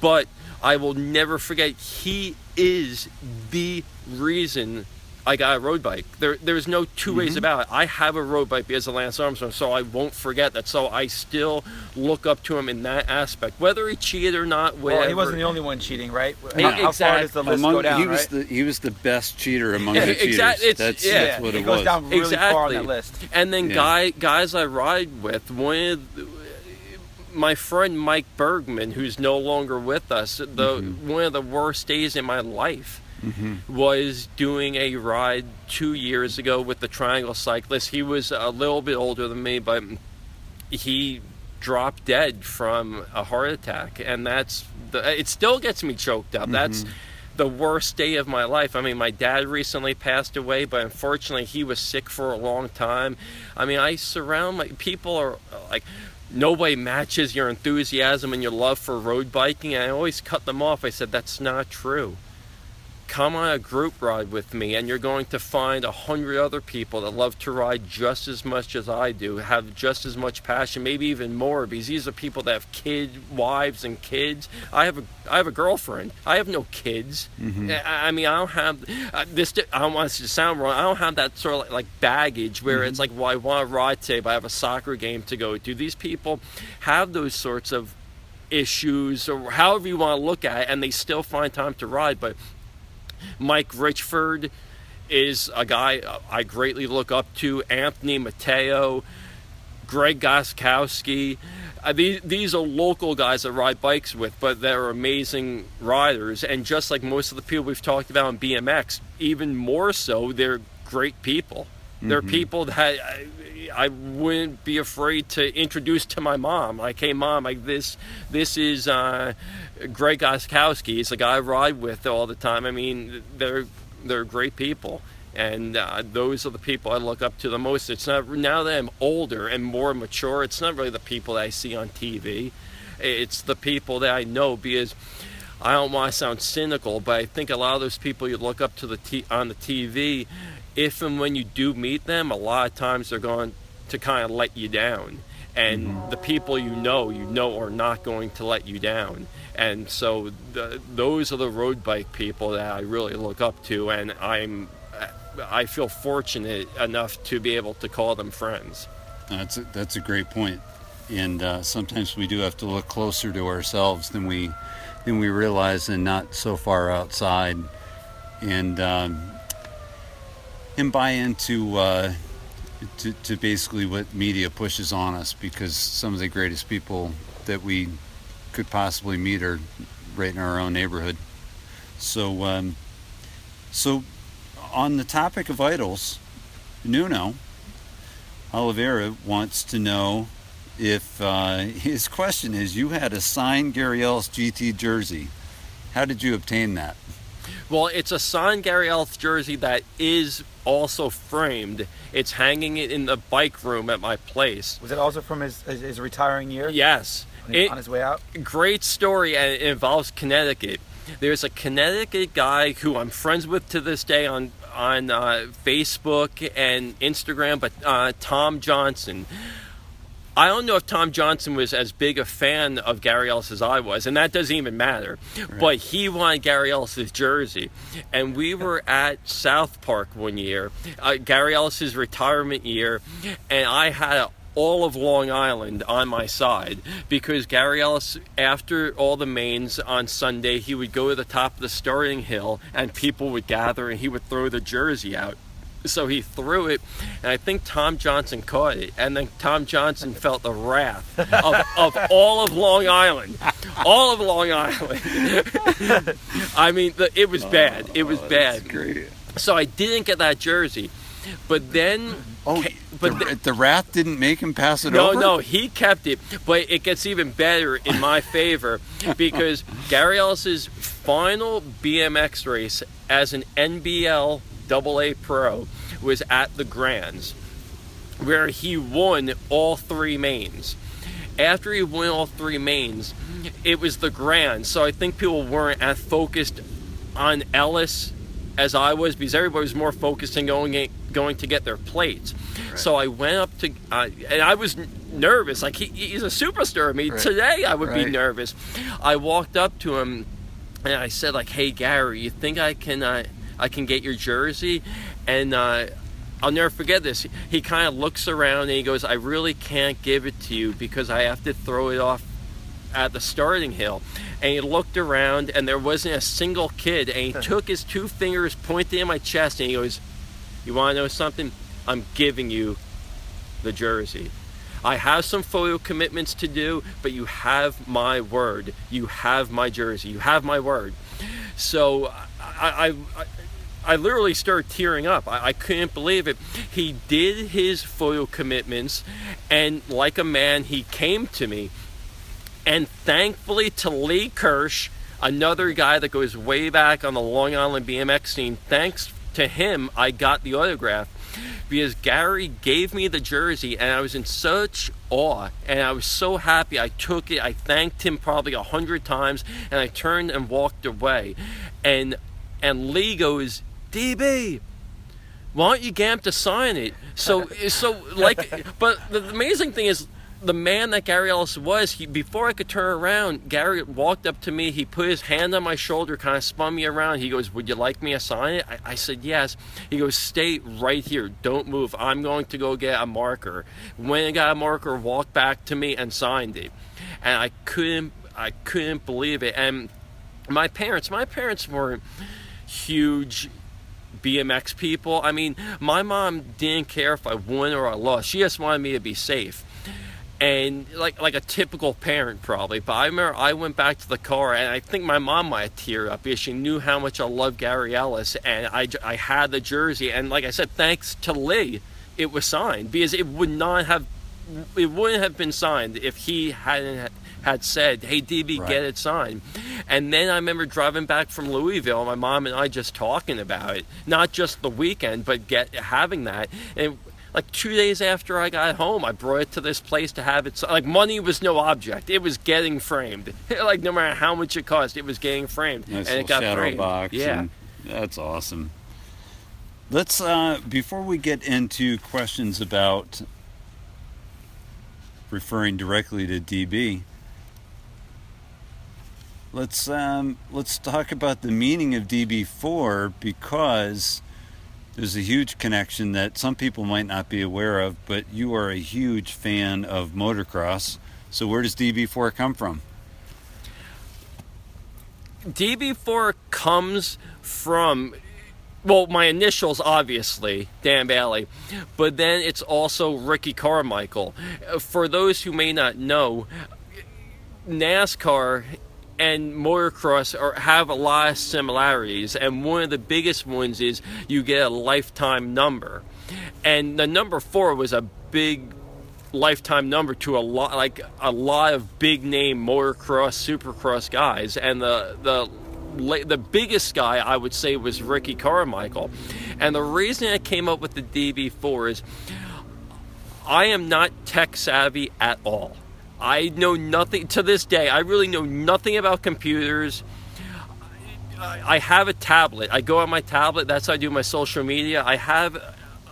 But I will never forget. He is the reason I got a road bike. There, there's no 2 ways Mm-hmm. about it. I have a road bike because of Lance Armstrong, so I won't forget that. So I still look up to him in that aspect, whether he cheated or not. Whatever. Well, he wasn't the only one cheating, right? Yeah, How, how far does the list Among, go down? he was right? the he was the best cheater among Yeah, the cheaters. that's, yeah. that's what it it, goes was. down really far on Exactly. that list. And then Yeah. guy guys I ride with, one my friend Mike Bergman, who's no longer with us, the Mm-hmm. one of the worst days in my life was doing a ride two years ago with the Triangle Cyclist. He was a little bit older than me, but he dropped dead from a heart attack, and that's the, it. Still gets me choked up. That's mm-hmm. the worst day of my life. I mean, my dad recently passed away, but unfortunately, he was sick for a long time. I mean, I surround my people are like. Nobody matches your enthusiasm and your love for road biking. I always cut them off. I said, that's not true come on a group ride with me and you're going to find a hundred other people that love to ride just as much as I do, have just as much passion, maybe even more, because these are people that have kids, wives and kids. I have a I have a girlfriend. I have no kids. I, I mean, I don't have uh, this. I don't want this to sound wrong. I don't have that sort of like, like baggage where it's like, well, I want to ride today, but I have a soccer game to go to. These people have those sorts of issues or however you want to look at it, and they still find time to ride, but Mike Richford is a guy I greatly look up to. Anthony Mateo, Greg Goskowski. Uh, these, these are local guys that ride bikes with, but they're amazing riders. And just like most of the people we've talked about in BMX, even more so, they're great people. They're people that I, I wouldn't be afraid to introduce to my mom. Like, hey, mom, like this, this is uh, Greg Goskowski. He's a guy I ride with all the time. I mean, they're they're great people, and uh, those are the people I look up to the most. It's not now that I'm older and more mature. It's not really the people that I see on TV. It's the people that I know because. I don't want to sound cynical, but I think a lot of those people you look up to the t- on the TV, if and when you do meet them, a lot of times they're going to kind of let you down. And the people you know, you know, are not going to let you down. And so the, those are the road bike people that I really look up to, and I'm I feel fortunate enough to be able to call them friends. That's a, that's a great point. And uh, sometimes we do have to look closer to ourselves than we than we realize, and not so far outside, and um, and buy into uh, to, to basically what media pushes on us. Because some of the greatest people that we could possibly meet are right in our own neighborhood. So, um, so on the topic of idols, Nuno. Oliveira wants to know if uh, his question is you had a signed Gary Ellis GT jersey. How did you obtain that? Well, it's a signed Gary Ellis jersey that is also framed. It's hanging it in the bike room at my place. Was it also from his his, his retiring year? Yes. On his, It- on his way out. great story and it involves Connecticut. There's a Connecticut guy who I'm friends with to this day on on uh, Facebook and Instagram, but uh, Tom Johnson. I don't know if Tom Johnson was as big a fan of Gary Ellis as I was, and that doesn't even matter. But he wanted Gary Ellis's jersey, and we were at South Park one year, uh, Gary Ellis's retirement year, and I had an all of Long Island on my side because Gary Ellis, after all the mains on Sunday, he would go to the top of the starting hill and people would gather and he would throw the jersey out. So he threw it, and I think Tom Johnson caught it. And then Tom Johnson felt the wrath of, of all of Long Island. All of Long Island. I mean, the, it was bad. It was oh, bad. Great. So I didn't get that jersey. But then Oh, but the, the- the rat didn't make him pass it no, over. No, no, he kept it, but it gets even better in my favor because Gary Ellis's final BMX race as an NBL AA pro was at the Grands, where he won all three mains. After he won all three mains, it was the Grands, so I think people weren't as focused on Ellis as I was because everybody was more focused on going going to get their plates. So I went up to uh, and I was nervous. Like he, he's a superstar. I mean, Right. today I would be nervous. I walked up to him and I said like, "Hey Gary, you think I can uh, I can get your jersey?" And uh, I'll never forget this. He kind of looks around and he goes, "I really can't give it to you because I have to throw it off at the starting hill." And he looked around and there wasn't a single kid. And he took his two fingers, pointed in my chest, and he goes, "You want to know something? I'm giving you the jersey." I have some photo commitments to do, but you have my word. You have my jersey. You have my word. So I, I, I, I literally started tearing up. I, I couldn't believe it. He did his photo commitments, and like a man, he came to me. And thankfully to Lee Kirsch, another guy that goes way back on the Long Island BMX scene, thanks to him, I got the autograph because Gary gave me the jersey and I was in such awe and I was so happy. I took it, I thanked him probably a hundred times, and I turned and walked away. And and Lee goes, DB, why don't you get him to sign it? So, so like, but the amazing thing is, the man that Gary Ellis was, he before I could turn around, Gary walked up to me. He put his hand on my shoulder, kind of spun me around. He goes, "Would you like me to sign it?" I, I said, "Yes." He goes, "Stay right here. Don't move. I'm going to go get a marker." When I got a marker, walked back to me and signed it, and I couldn't, I couldn't believe it. And my parents, my parents weren't huge BMX people. I mean, my mom didn't care if I won or I lost. She just wanted me to be safe. And like like a typical parent probably. But I remember I went back to the car and I think my mom might tear up because she knew how much I love Gary Ellis and I, I had the jersey and like I said, thanks to Lee, it was signed because it would not have it wouldn't have been signed if he hadn't had said, "Hey DB, Right. get it signed." And then I remember driving back from Louisville, my mom and I just talking about it, not just the weekend, but get having that. And like two days after I got home, I brought it to this place to have it. Like money was no object; it was getting framed. like no matter how much it cost, it was getting framed, Nice and it got shadow framed. box. Yeah. that's awesome. Let's uh, before we get into questions about referring directly to DB. Let's um, let's talk about the meaning of DB4 because there's a huge connection that some people might not be aware of, but you are a huge fan of motocross. So where does DB4 come from? DB4 comes from, well, my initials, obviously, Dan Bailey, but then it's also Ricky Carmichael. For those who may not know, NASCAR and motocross are, have a lot of similarities, and one of the biggest ones is you get a lifetime number. And the number four was a big lifetime number to a lot like a lot of big name motocross supercross guys and the the the biggest guy I would say was Ricky Carmichael and the reason I came up with the DB4 is I am not tech savvy at all I know nothing to this day I really know nothing about computers I have a tablet. I go on my tablet. That's how I do my social media. I have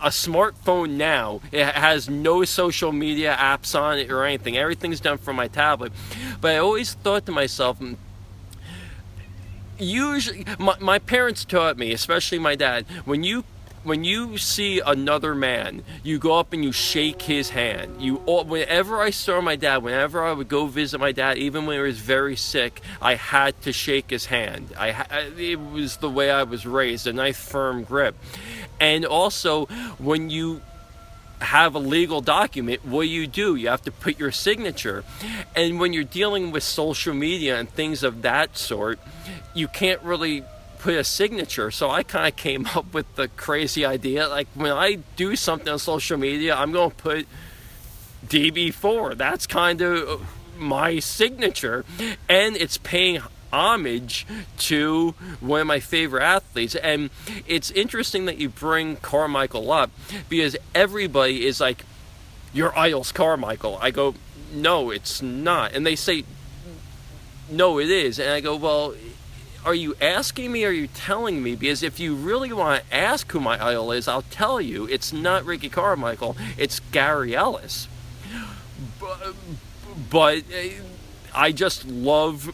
a smartphone now. It has no social media apps on it or anything. Everything's done from my tablet. But I always thought to myself, usually, my, my parents taught me, especially my dad, when you when you see another man, you go up and you shake his hand. You whenever I saw my dad, whenever I would go visit my dad, even when he was very sick, I had to shake his hand. I it was the way I was raised, a nice firm grip. And also, when you have a legal document, what do you do? You have to put your signature. And when you're dealing with social media and things of that sort, you can't really put a signature. So I kind of came up with the crazy idea like when I do something on social media, I'm going to put DB4. That's kind of my signature. And it's paying homage to one of my favorite athletes. And it's interesting that you bring Carmichael up because everybody is like, Your idol's Carmichael. I go, No, it's not. And they say, No, it is. And I go, Well, are you asking me or are you telling me? Because if you really want to ask who my idol is, I'll tell you. It's not Ricky Carmichael, it's Gary Ellis. But, but uh, I just love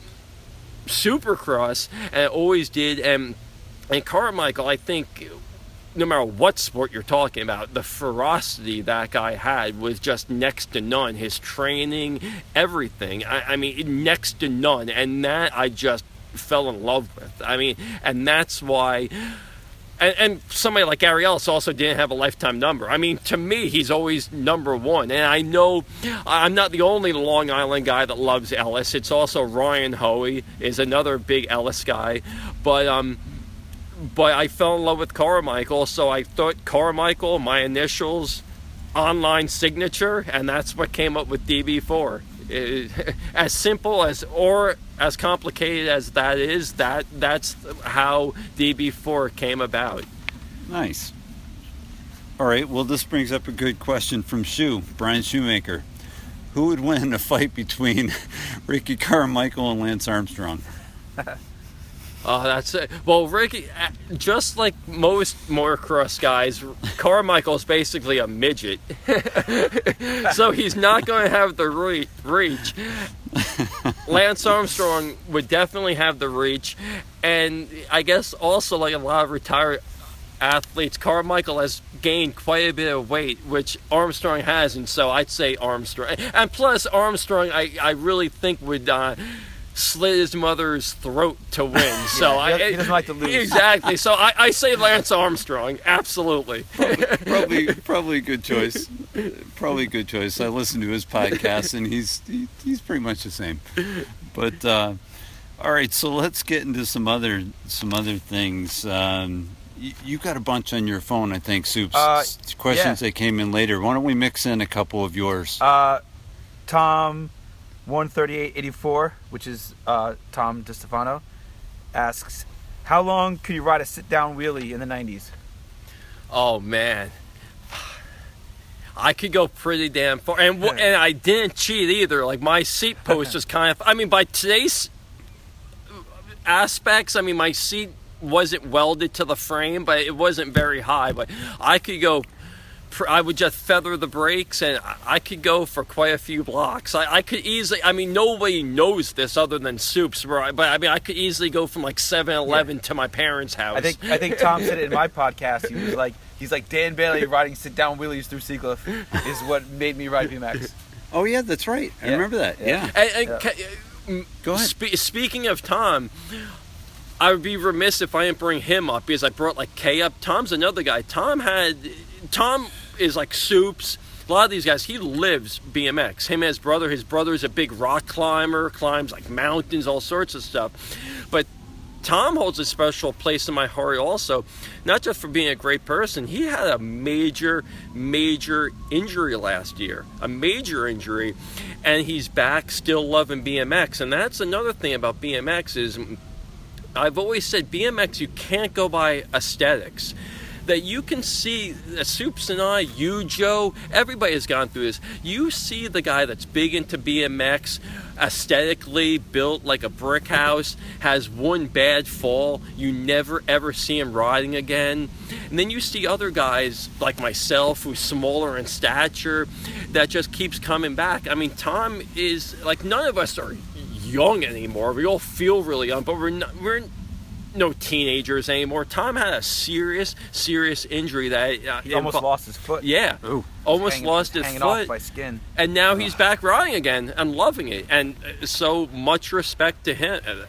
Supercross, and always did. And and Carmichael, I think, no matter what sport you're talking about, the ferocity that guy had was just next to none. His training, everything. I, I mean, next to none, and that I just fell in love with. I mean, and that's why and, and, somebody like Gary Ellis also didn't have a lifetime number. I mean, to me, he's always number one. And I know I'm not the only Long Island guy that loves Ellis. It's also Ryan Hoey is another big Ellis guy. But um, but I fell in love with Carmichael, so I thought Carmichael, my initials, online signature, and that's what came up with DB4. as simple as or as complicated as that is, that that's how DB4 came about. Nice. All right. Well, this brings up a good question from Shoe Brian Shoemaker. Who would win in a fight between Ricky Carmichael and Lance Armstrong? Oh, that's it. Well, Ricky, uh, just like most motocross guys, Carmichael is basically a midget, so he's not going to have the re- reach. Lance Armstrong would definitely have the reach, and I guess also like a lot of retired athletes, Carmichael has gained quite a bit of weight, which Armstrong hasn't. So I'd say Armstrong, and plus Armstrong, I I really think would. Uh, slit his mother's throat to win. So yeah, I he doesn't like to lose. Exactly. So I, I say Lance Armstrong. Absolutely. Probably, probably, probably a good choice. Probably a good choice. I listen to his podcast, and he's he, he's pretty much the same. But uh, all right, so let's get into some other some other things. Um, you, you got a bunch on your phone, I think, Soups. Uh, questions yeah. that came in later. Why don't we mix in a couple of yours? Uh, Tom 13884, which is uh, Tom DeStefano, asks, "How long could you ride a sit-down wheelie in the '90s?" Oh man, I could go pretty damn far, and and I didn't cheat either. Like my seat post was kind of. I mean, by today's aspects, I mean my seat wasn't welded to the frame, but it wasn't very high. But I could go I would just feather the brakes and I could go for quite a few blocks. I, I could easily, I mean, nobody knows this other than Soups, but I mean, I could easily go from like 7 Eleven yeah. to my parents' house. I think, I think Tom said it in my podcast. He was like, he's like, Dan Bailey riding sit down wheelies through Seacliff is what made me ride BMX. Oh, yeah, that's right. I yeah. remember that. Yeah. yeah. And, and yeah. Go ahead. Spe- speaking of Tom, I would be remiss if I didn't bring him up because I brought like Kay up. Tom's another guy. Tom had, Tom is like Soups. A lot of these guys, he lives BMX. Him and his brother. His brother's a big rock climber, climbs like mountains, all sorts of stuff. But Tom holds a special place in my heart also, not just for being a great person. He had a major, major injury last year, a major injury, and he's back still loving BMX. And that's another thing about BMX is I've always said BMX you can't go by aesthetics that you can see uh, Soups and I, you, Joe, everybody has gone through this. You see the guy that's big into BMX, aesthetically built like a brick house, has one bad fall, you never ever see him riding again. And then you see other guys like myself who's smaller in stature that just keeps coming back. I mean, Tom is like none of us are young anymore. We all feel really young, but we're not, we're no teenagers anymore. Tom had a serious, serious injury that uh, He almost invo- lost his foot. Yeah, Oh. almost Hanging- lost his hanging foot off by skin. and now he's back riding again and loving it. And uh, so much respect to him. Uh,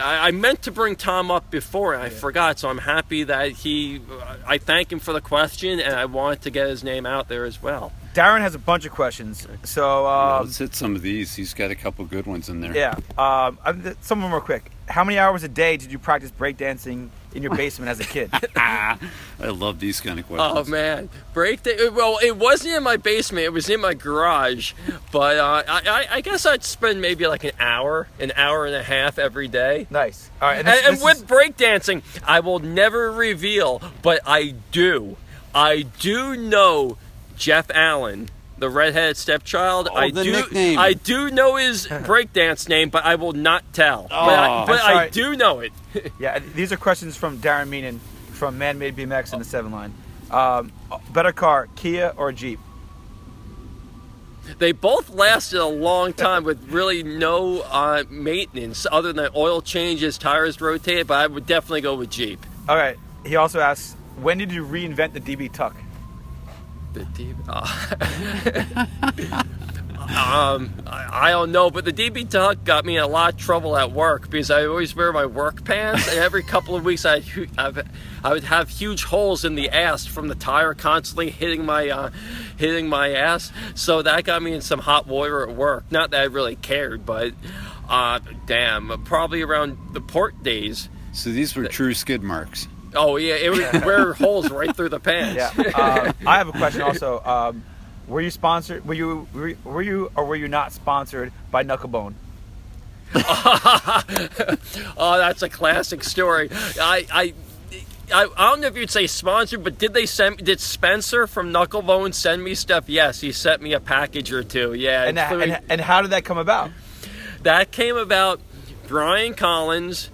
I, I meant to bring Tom up before, and I forgot. So I'm happy that he. uh, I thank him for the question, and I wanted to get his name out there as well. Darren has a bunch of questions. So Yeah, um, let's hit some of these. He's got a couple good ones in there. yeah, um, some of them are quick. How many hours a day did you practice breakdancing in your basement as a kid? I love these kind of questions. Oh man, break the well. It wasn't in my basement; it was in my garage. But uh, I, I, I guess I'd spend maybe like an hour, an hour and a half every day. nice. All right, And, this- and this with is- breakdancing, I will never reveal, but I do. I do know Jeff Allen, the redheaded stepchild. Oh, I do. nickname. I do know his breakdance name, but I will not tell. but I, Oh. but I do know it. yeah, these are questions from Darren Meenan from Man Made BMX in the seven line. Um, better car, Kia or Jeep? They both lasted a long time with really no uh, maintenance other than oil changes, tires rotated. But I would definitely go with Jeep. All right. He also asks, when did you reinvent the DB Tuck? The DB. um, I, I don't know, but the DB Tuck got me in a lot of trouble at work because I always wear my work pants, and every couple of weeks I'd, I've, I would have huge holes in the ass from the tire constantly hitting my uh, hitting my ass. So that got me in some hot water at work. Not that I really cared, but uh, damn, probably around the port days. So these were true skid marks. Oh yeah, it would wear holes right through the pants. Yeah. Um, I have a question also. Um, were you sponsored? Were you were, were you or were you not sponsored by Knucklebone? Oh, that's a classic story. I, I, I, I don't know if you'd say sponsored, but did they send? Did Spencer from Knucklebone send me stuff? Yes, he sent me a package or two. Yeah, And, that, and and how did that come about? that came about. Brian Collins,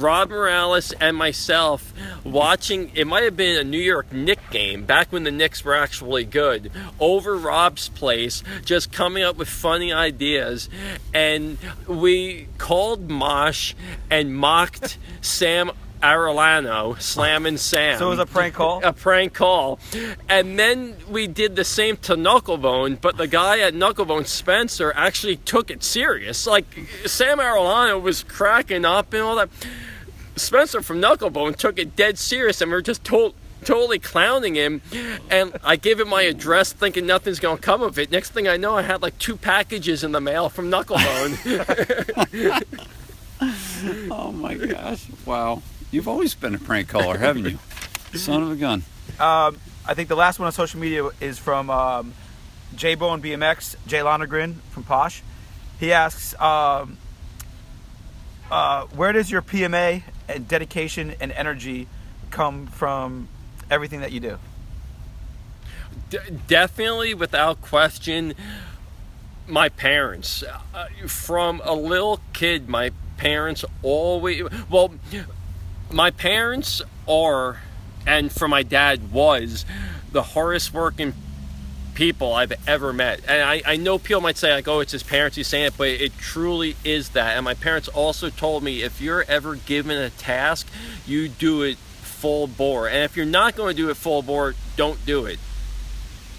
Rob Morales, and myself watching. It might have been a New York Knick game back when the Knicks were actually good. Over Rob's place, just coming up with funny ideas, and we called Mosh and mocked Sam. Arellano, slamming Sam. So it was a prank call? A prank call. And then we did the same to Knucklebone, but the guy at Knucklebone, Spencer, actually took it serious. Like, Sam Arellano was cracking up and all that. Spencer from Knucklebone took it dead serious, and we are just told. Totally clowning him, and I gave him my address, thinking nothing's gonna come of it. Next thing I know, I had like two packages in the mail from Knucklebone. Oh my gosh! Wow, you've always been a prank caller, haven't you? Son of a gun. Um, I think the last one on social media is from um, J Bone BMX, Jay Lonergan from Posh. He asks, um, uh, where does your PMA and dedication and energy come from everything that you do? D- definitely, without question, my parents. Uh, from a little kid, my parents always. Well, my parents are, and for my dad was, the hardest working people I've ever met. And I, I know people might say, like, oh, it's his parents he's saying it, but it truly is that. And my parents also told me if you're ever given a task, you do it full bore. And if you're not going to do it full bore, don't do it.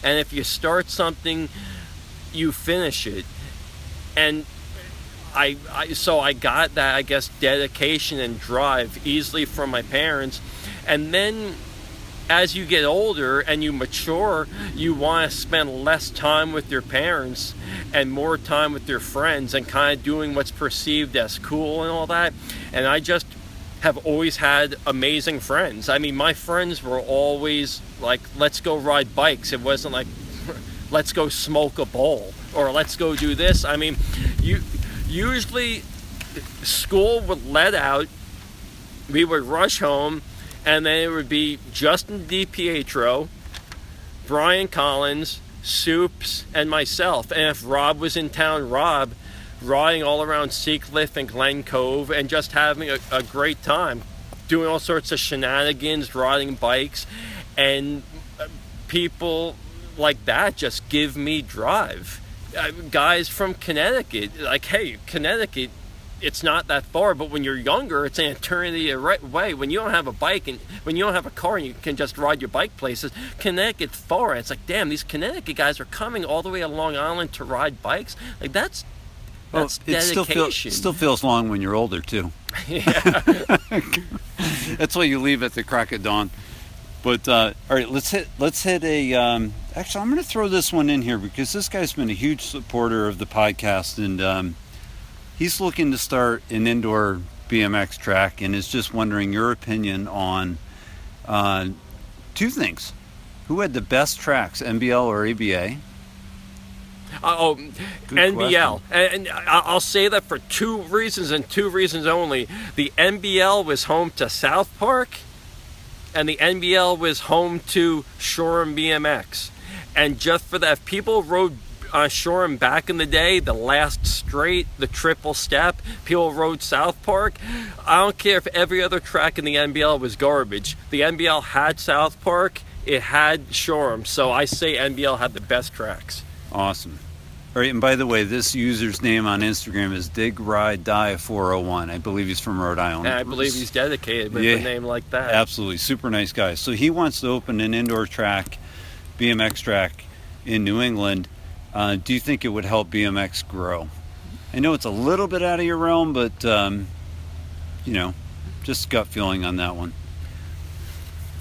And if you start something, you finish it. And I, I so I got that I guess dedication and drive easily from my parents. And then as you get older and you mature, you want to spend less time with your parents and more time with your friends and kind of doing what's perceived as cool and all that. And I just have always had amazing friends. I mean, my friends were always like, let's go ride bikes. It wasn't like, let's go smoke a bowl or let's go do this. I mean, you usually school would let out, we would rush home, and then it would be Justin DiPietro, Brian Collins, Soups, and myself. And if Rob was in town, Rob, riding all around Seacliff and Glen Cove and just having a, a great time, doing all sorts of shenanigans, riding bikes, and uh, people like that just give me drive. Uh, guys from Connecticut, like, hey, Connecticut it's not that far. But when you're younger, it's an eternity right away. When you don't have a bike and when you don't have a car and you can just ride your bike places, Connecticut's far. It's like, damn, these Connecticut guys are coming all the way to Long Island to ride bikes. Like that's well, that's it still, feel, still feels long when you're older too. yeah. That's why you leave at the crack of dawn. But uh, all right, let's hit let's hit a. Um, actually, I'm going to throw this one in here because this guy's been a huge supporter of the podcast, and um, he's looking to start an indoor BMX track, and is just wondering your opinion on uh, two things: who had the best tracks, NBL or ABA? Uh, oh, Good NBL, and, and I'll say that for two reasons and two reasons only. The NBL was home to South Park, and the NBL was home to Shoreham BMX. And just for that, if people rode uh, Shoreham back in the day, the last straight, the triple step, people rode South Park. I don't care if every other track in the NBL was garbage. The NBL had South Park, it had Shoreham, so I say NBL had the best tracks. Awesome. All right, and by the way, this user's name on Instagram is Dig Ride Die 401. I believe he's from Rhode Island. And I believe he's dedicated with Yeah. a name like that. Absolutely, super nice guy. So he wants to open an indoor track, BMX track in New England. Uh, do you think it would help BMX grow? I know it's a little bit out of your realm, but um, you know, just gut feeling on that one.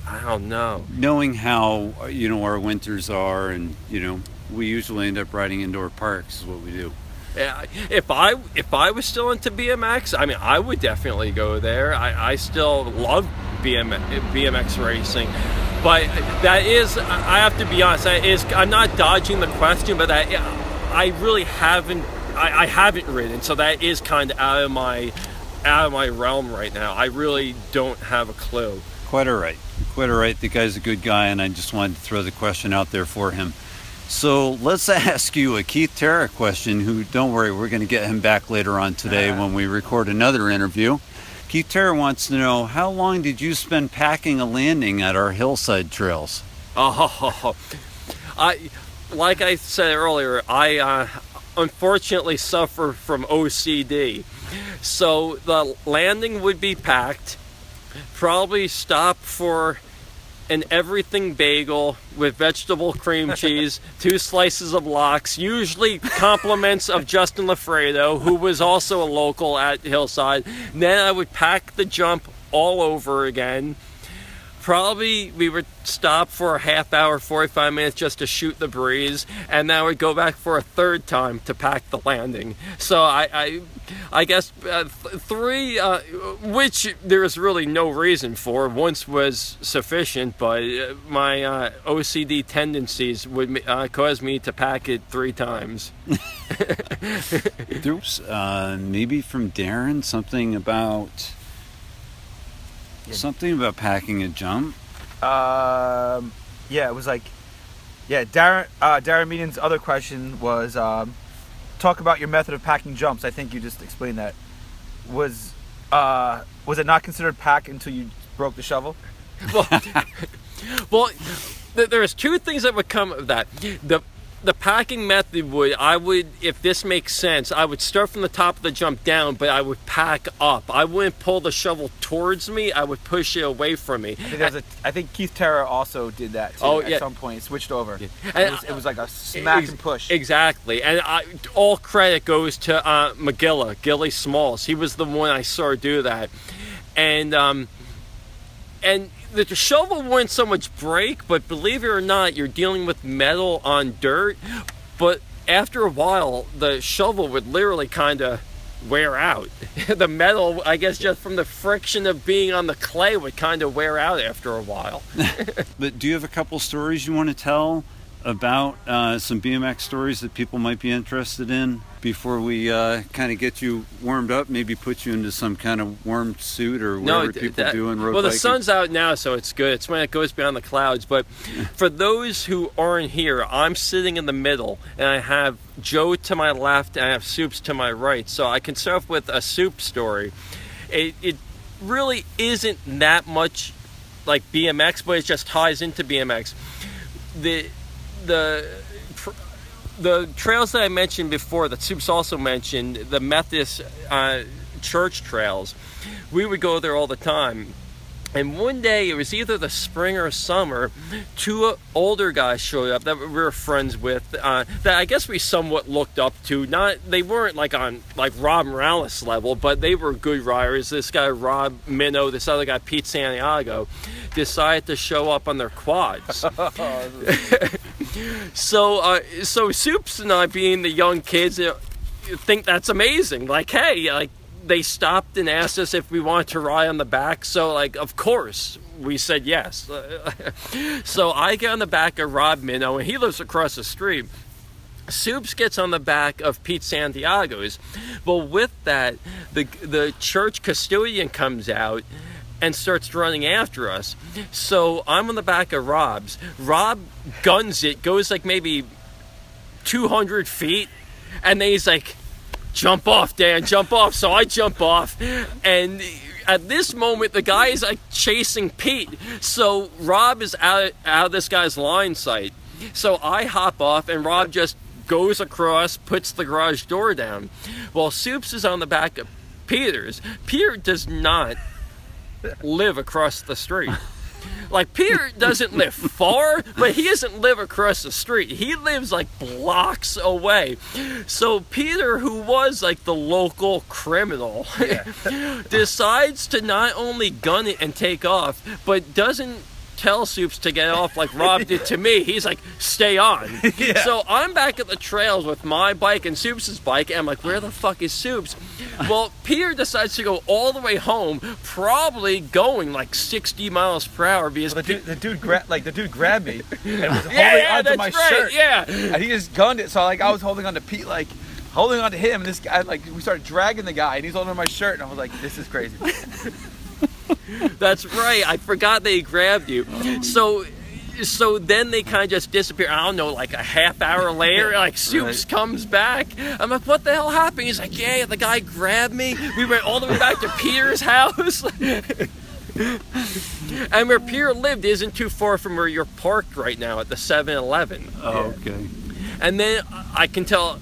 I don't know. Knowing how you know our winters are, and you know, we usually end up riding indoor parks is what we do. Yeah, If I if I was still into BMX, I mean, I would definitely go there. I, I still love BMX, BMX racing, but that is I have to be honest. That is I'm not dodging the question, but that I really haven't I, I haven't ridden, so that is kind of out of my out of my realm right now. I really don't have a clue. Quite all right. Quite all right. The guy's a good guy, and I just wanted to throw the question out there for him. So let's ask you a Keith Terra question. Who, don't worry, we're going to get him back later on today when we record another interview. Keith wants to know how long did you spend packing a landing at our hillside trails? Oh, I like I said earlier, I uh, unfortunately suffer from OCD. So the landing would be packed, probably stop for an everything bagel with vegetable cream cheese, two slices of lox, usually compliments of Justin Lafredo, who was also a local at Hillside. Then I would pack the jump all over again probably we would stop for a half hour 45 minutes just to shoot the breeze and then we'd go back for a third time to pack the landing. So i i, I guess uh, th- three uh, which there is really no reason for once was sufficient but uh, my uh, ocd tendencies would uh, cause me to pack it three times. There was uh, maybe from Darren something about something about packing a jump. Um, yeah, it was like, yeah, Darren. Uh, Darren Meaden's other question was, um, talk about your method of packing jumps. I think you just explained that. Was, uh, was it not considered pack until you broke the shovel? well, well th- there's two things that would come of that. The the packing method would I would if this makes sense, I would start from the top of the jump down, but I would pack up. I wouldn't pull the shovel towards me, I would push it away from me. I think, there's a, I think Keith Terra also did that too. Oh, at yeah. some point, switched over. And It, was, it was like a smack Ex- and push. Exactly, and I, all credit goes to uh, McGilla, Gilly Smalls. He was the one I saw do that, and um, and the, shovel wouldn't so much break, but believe it or not, you're dealing with metal on dirt. But after a while, the shovel would literally kind of wear out. the metal, I guess, just from the friction of being on the clay, would kind of wear out after a while. But do you have a couple stories you want to tell about uh, some BMX stories that people might be interested in before we uh, kind of get you warmed up? Maybe put you into some kind of warm suit or whatever th- people that- do in road Well, the sun's out now, so it's good. It's when it goes beyond the clouds. But for those who aren't here, I'm sitting in the middle, and I have Joe to my left, and I have Soups to my right. So I can start off with a Soup story. It, it really isn't that much like BMX, but it just ties into BMX. The the the trails that I mentioned before, that Soups also mentioned, the Methodist uh, church trails. We would go there all the time. And one day, it was either the spring or summer, two older guys showed up that we were friends with. Uh, that I guess we somewhat looked up to. Not they weren't like on like Rob Morales level, but they were good riders. This guy Rob Minnow, this other guy Pete Santiago, decided to show up on their quads. so, uh, so Soups and I, being the young kids, uh, think that's amazing. Like, hey, like they stopped and asked us if we wanted to ride on the back. So, like, of course, we said yes. so I get on the back of Rob Minnow, and he lives across the street. Soups gets on the back of Pete Santiago's. Well, with that, the the church custodian comes out and starts running after us. So I'm on the back of Rob's. Rob guns it, goes like maybe 200 feet, and then he's like, jump off, Dan, jump off. So I jump off, and at this moment, the guy is like chasing Pete. So Rob is out, out of this guy's line sight. So I hop off, and Rob just goes across, puts the garage door down, while Soups is on the back of Peter's. Peter does not live across the street. Like Peter doesn't live far, but he doesn't live across the street. He lives like blocks away. So Peter, who was like the local criminal, yeah. decides to not only gun it and take off, but doesn't tell Soups to get off like Rob did to me. He's like, stay on. Yeah. So I'm back at the trails with my bike and Soups' bike, and I'm like, where the fuck is Soups? Well, Peter decides to go all the way home, probably going like 60 miles per hour because well, the dude, the dude gra- like the dude grabbed me and was holding yeah, onto my right, shirt. Yeah, and he just gunned it. So like I was holding on to Pete, like holding on to him, and this guy like we started dragging the guy, and he's holding on my shirt, and I was like, this is crazy. That's right. I forgot they grabbed you. So so then they kind of just disappear. I don't know, like a half hour later, like Soups right. comes back. I'm like, what the hell happened? He's like, yeah, the guy grabbed me. We went all the way back to Peter's house. and where Peter lived isn't too far from where you're parked right now at the 7 Eleven. Oh, okay. And then I can tell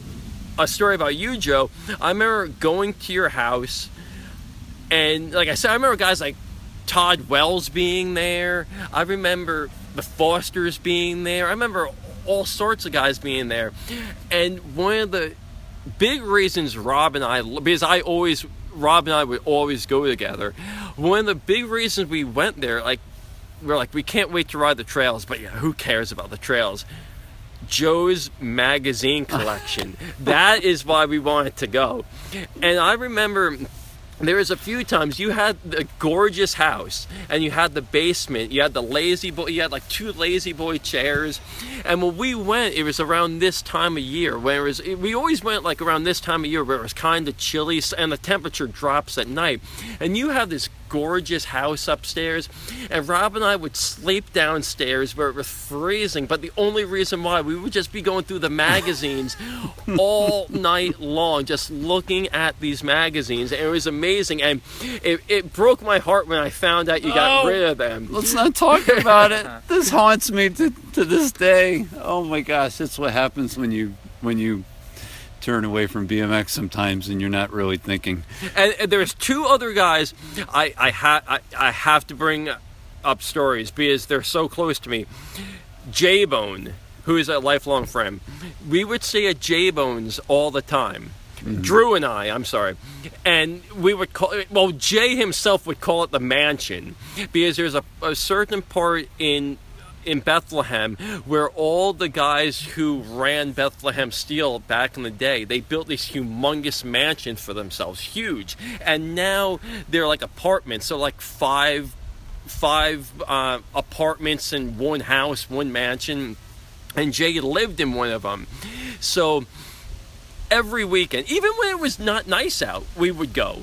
a story about you, Joe. I remember going to your house, and like I said, I remember guys like Todd Wells being there. I remember the Fosters being there. I remember all sorts of guys being there. And one of the big reasons Rob and I, because I always, Rob and I would always go together. One of the big reasons we went there, like, we're like, we can't wait to ride the trails, but yeah, who cares about the trails? Joe's magazine collection. that is why we wanted to go. And I remember there was a few times you had the gorgeous house and you had the basement. You had the lazy boy you had like two lazy boy chairs. And when we went it was around this time of year where it was we always went like around this time of year where it was kind of chilly and the temperature drops at night. And you have this gorgeous house upstairs, and Rob and I would sleep downstairs where it was freezing. But the only reason why we would just be going through the magazines all night long, just looking at these magazines. And it was amazing, and it, it broke my heart when I found out you got oh, rid of them. Let's not talk about it. this haunts me to, to this day. Oh my gosh, that's what happens when you when you turn away from BMX sometimes, and you're not really thinking. And, and there's two other guys I I, ha- I I have to bring up stories because they're so close to me. J Bone, who is a lifelong friend, we would stay at J Bones all the time. Mm-hmm. Drew and I, I'm sorry, and we would call it. Well, Jay himself would call it the mansion because there's a, a certain part in in Bethlehem where all the guys who ran Bethlehem Steel back in the day, they built these humongous mansions for themselves, huge. And now they're like apartments, so like five five uh, apartments in one house, one mansion. And Jay lived in one of them. So every weekend, even when it was not nice out, we would go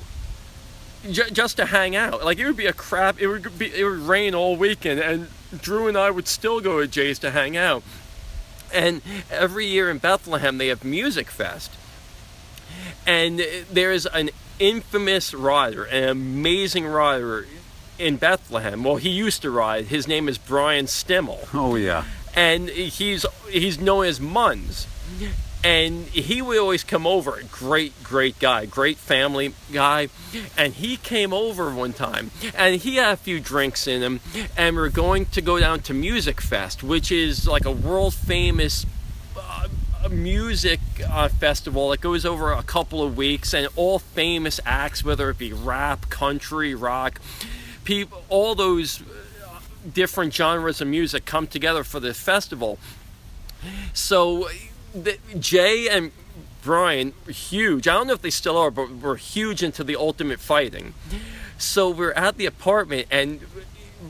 just to hang out. Like it would be a crap. It would be it would rain all weekend, and Drew and I would still go to Jay's to hang out. And every year in Bethlehem, they have Musikfest. And there's an infamous rider, an amazing rider in Bethlehem. Well, he used to ride. His name is Brian Stimmel. Oh, yeah. And he's he's known as Munns. And he would always come over. Great, great guy, great family guy. And he came over one time, and he had a few drinks in him, and we are going to go down to Musikfest, which is like a world famous uh, music uh, festival that goes over a couple of weeks, and all famous acts, whether it be rap, country, rock, people, all those uh, different genres of music come together for this festival. So the, Jay and Brian huge. I don't know if they still are, but were huge into the ultimate fighting. So we're at the apartment, and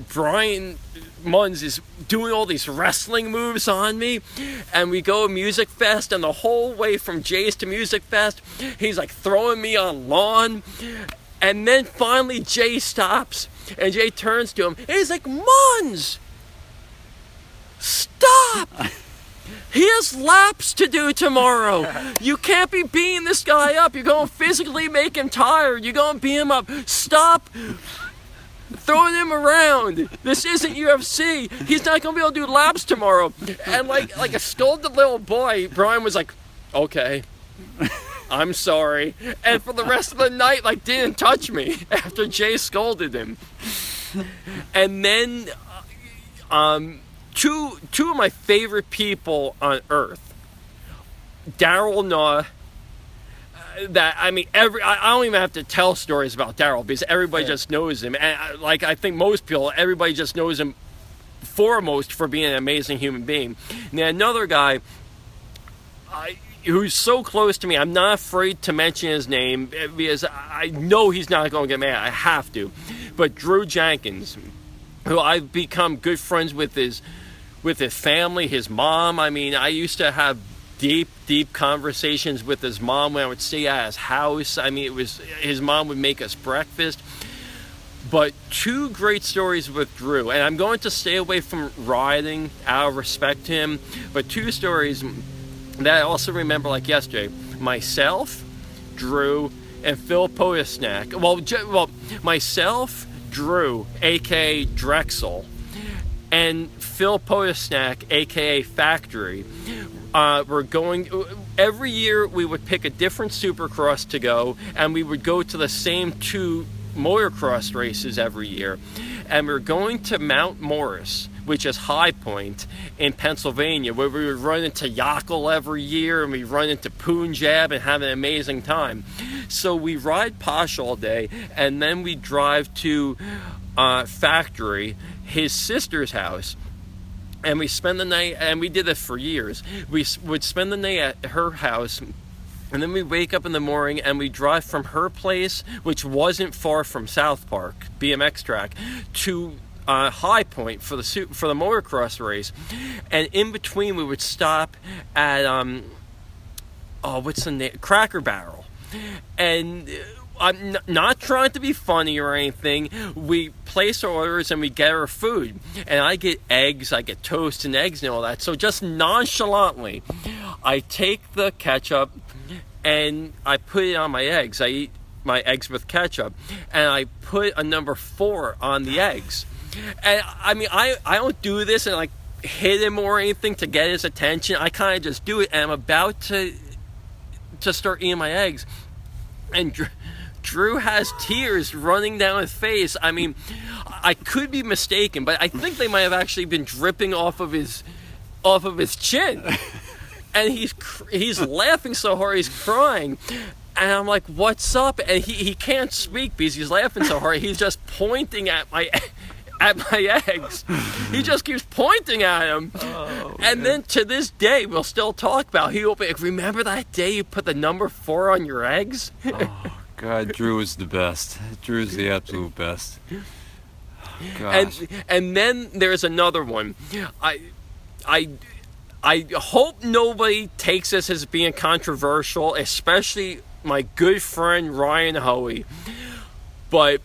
Brian Munns is doing all these wrestling moves on me, and we go Musikfest, and the whole way from Jay's to Musikfest, he's like throwing me on lawn, and then finally Jay stops, and Jay turns to him, and he's like, Munns, stop! He has laps to do tomorrow. You can't be beating this guy up. You're going to physically make him tired. You're going to beat him up. Stop throwing him around. This isn't UFC. He's not going to be able to do laps tomorrow. And like like a scolded little boy, Brian was like, "Okay." I'm sorry. And for the rest of the night, like, didn't touch me after Jay scolded him. And then, uh, um, two two of my favorite people on earth, Darryl Nau. Uh, that I mean, every I, I, don't even have to tell stories about Darryl because everybody yeah. just knows him, and I, uh, like I think most people, everybody just knows him foremost for being an amazing human being. Now another guy, I, who's so close to me, I'm not afraid to mention his name uh, because I know he's not going to get mad. I have to, but Drew Jenkins, who I've become good friends with, is with his family, his mom. I mean, I used to have deep, deep conversations with his mom when I would stay at his house. I mean, it was his mom would make us breakfast. But two great stories with Drew, and I'm going to stay away from riding out of respect to him. But two stories that I also remember like yesterday. Myself, Drew, and Phil Podesnak. Well, well, myself, Drew, aka Drexel, and Phil Podesnak, aka Factory. Uh, we're going every year. We would pick a different Supercross to go, and we would go to the same two motocross races every year. And we're going to Mount Morris, which is High Point in Pennsylvania, where we would run into Yockel every year, and we run into Punjab and have an amazing time. So we ride Posh all day, and then we drive to uh, Factory, his sister's house and we spend the night and we did this for years. We would spend the night at her house and then we wake up in the morning and we drive from her place which wasn't far from south park bmx track to uh, high point for the for the motocross race. And in between we would stop at um oh what's the name cracker barrel. And I'm not trying to be funny or anything. We place our orders and we get our food. And I get eggs, I get toast and eggs and all that. So just nonchalantly, I take the ketchup and I put it on my eggs. I eat my eggs with ketchup. And I put a number four on the eggs. And I mean, I, I don't do this and like hit him or anything to get his attention. I kind of just do it. And I'm about to to start eating my eggs. And Drew has tears running down his face. I mean, I could be mistaken, but I think they might have actually been dripping off of his off of his chin. And he's he's laughing so hard he's crying. And I'm like, "What's up?" And he, he can't speak because he's laughing so hard. He's just pointing at my at my eggs. He just keeps pointing at him. Oh, and man. then to this day, we'll still talk about. He will be. Remember that day you put the number four on your eggs? Oh. God, Drew is the best. Drew is the absolute best. Gosh. And and then there's another one. I I I hope nobody takes this as being controversial, especially my good friend Ryan Hoey. But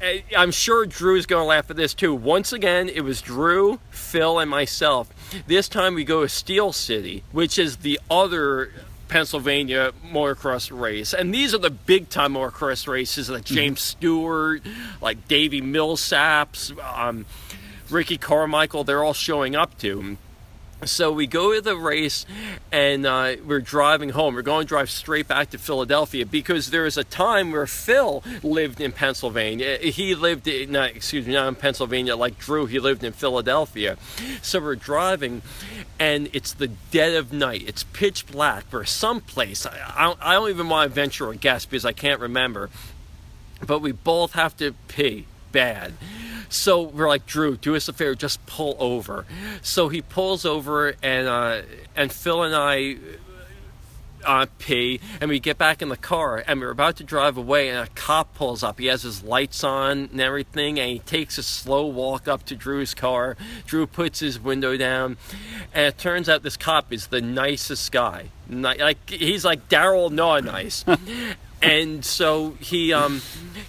eh, I'm sure Drew's going to laugh at this too. Once again, it was Drew, Phil, and myself. This time we go to Steel City, which is the other Pennsylvania motocross race. And these are the big time motocross races like mm-hmm. James mm-hmm. Stewart, like Davey Millsaps, um, Ricky Carmichael, they're all showing up to. So we go to the race, and uh, we're driving home. We're going to drive straight back to Philadelphia because there was a time where Phil lived in Pennsylvania. He lived, in, not, excuse me, not in Pennsylvania like Drew. He lived in Philadelphia. So we're driving, and it's the dead of night. It's pitch black. We're someplace. I, I don't even want to venture a guess because I can't remember. But we both have to pee bad. So we're like, Drew, do us a favor, just pull over. So he pulls over, and uh, and Phil and I uh, pee, and we get back in the car, and we're about to drive away, and a cop pulls up. He has his lights on and everything, and he takes a slow walk up to Drew's car. Drew puts his window down, and it turns out this cop is the nicest guy. Like he's like Darryl Nau nice. and so he um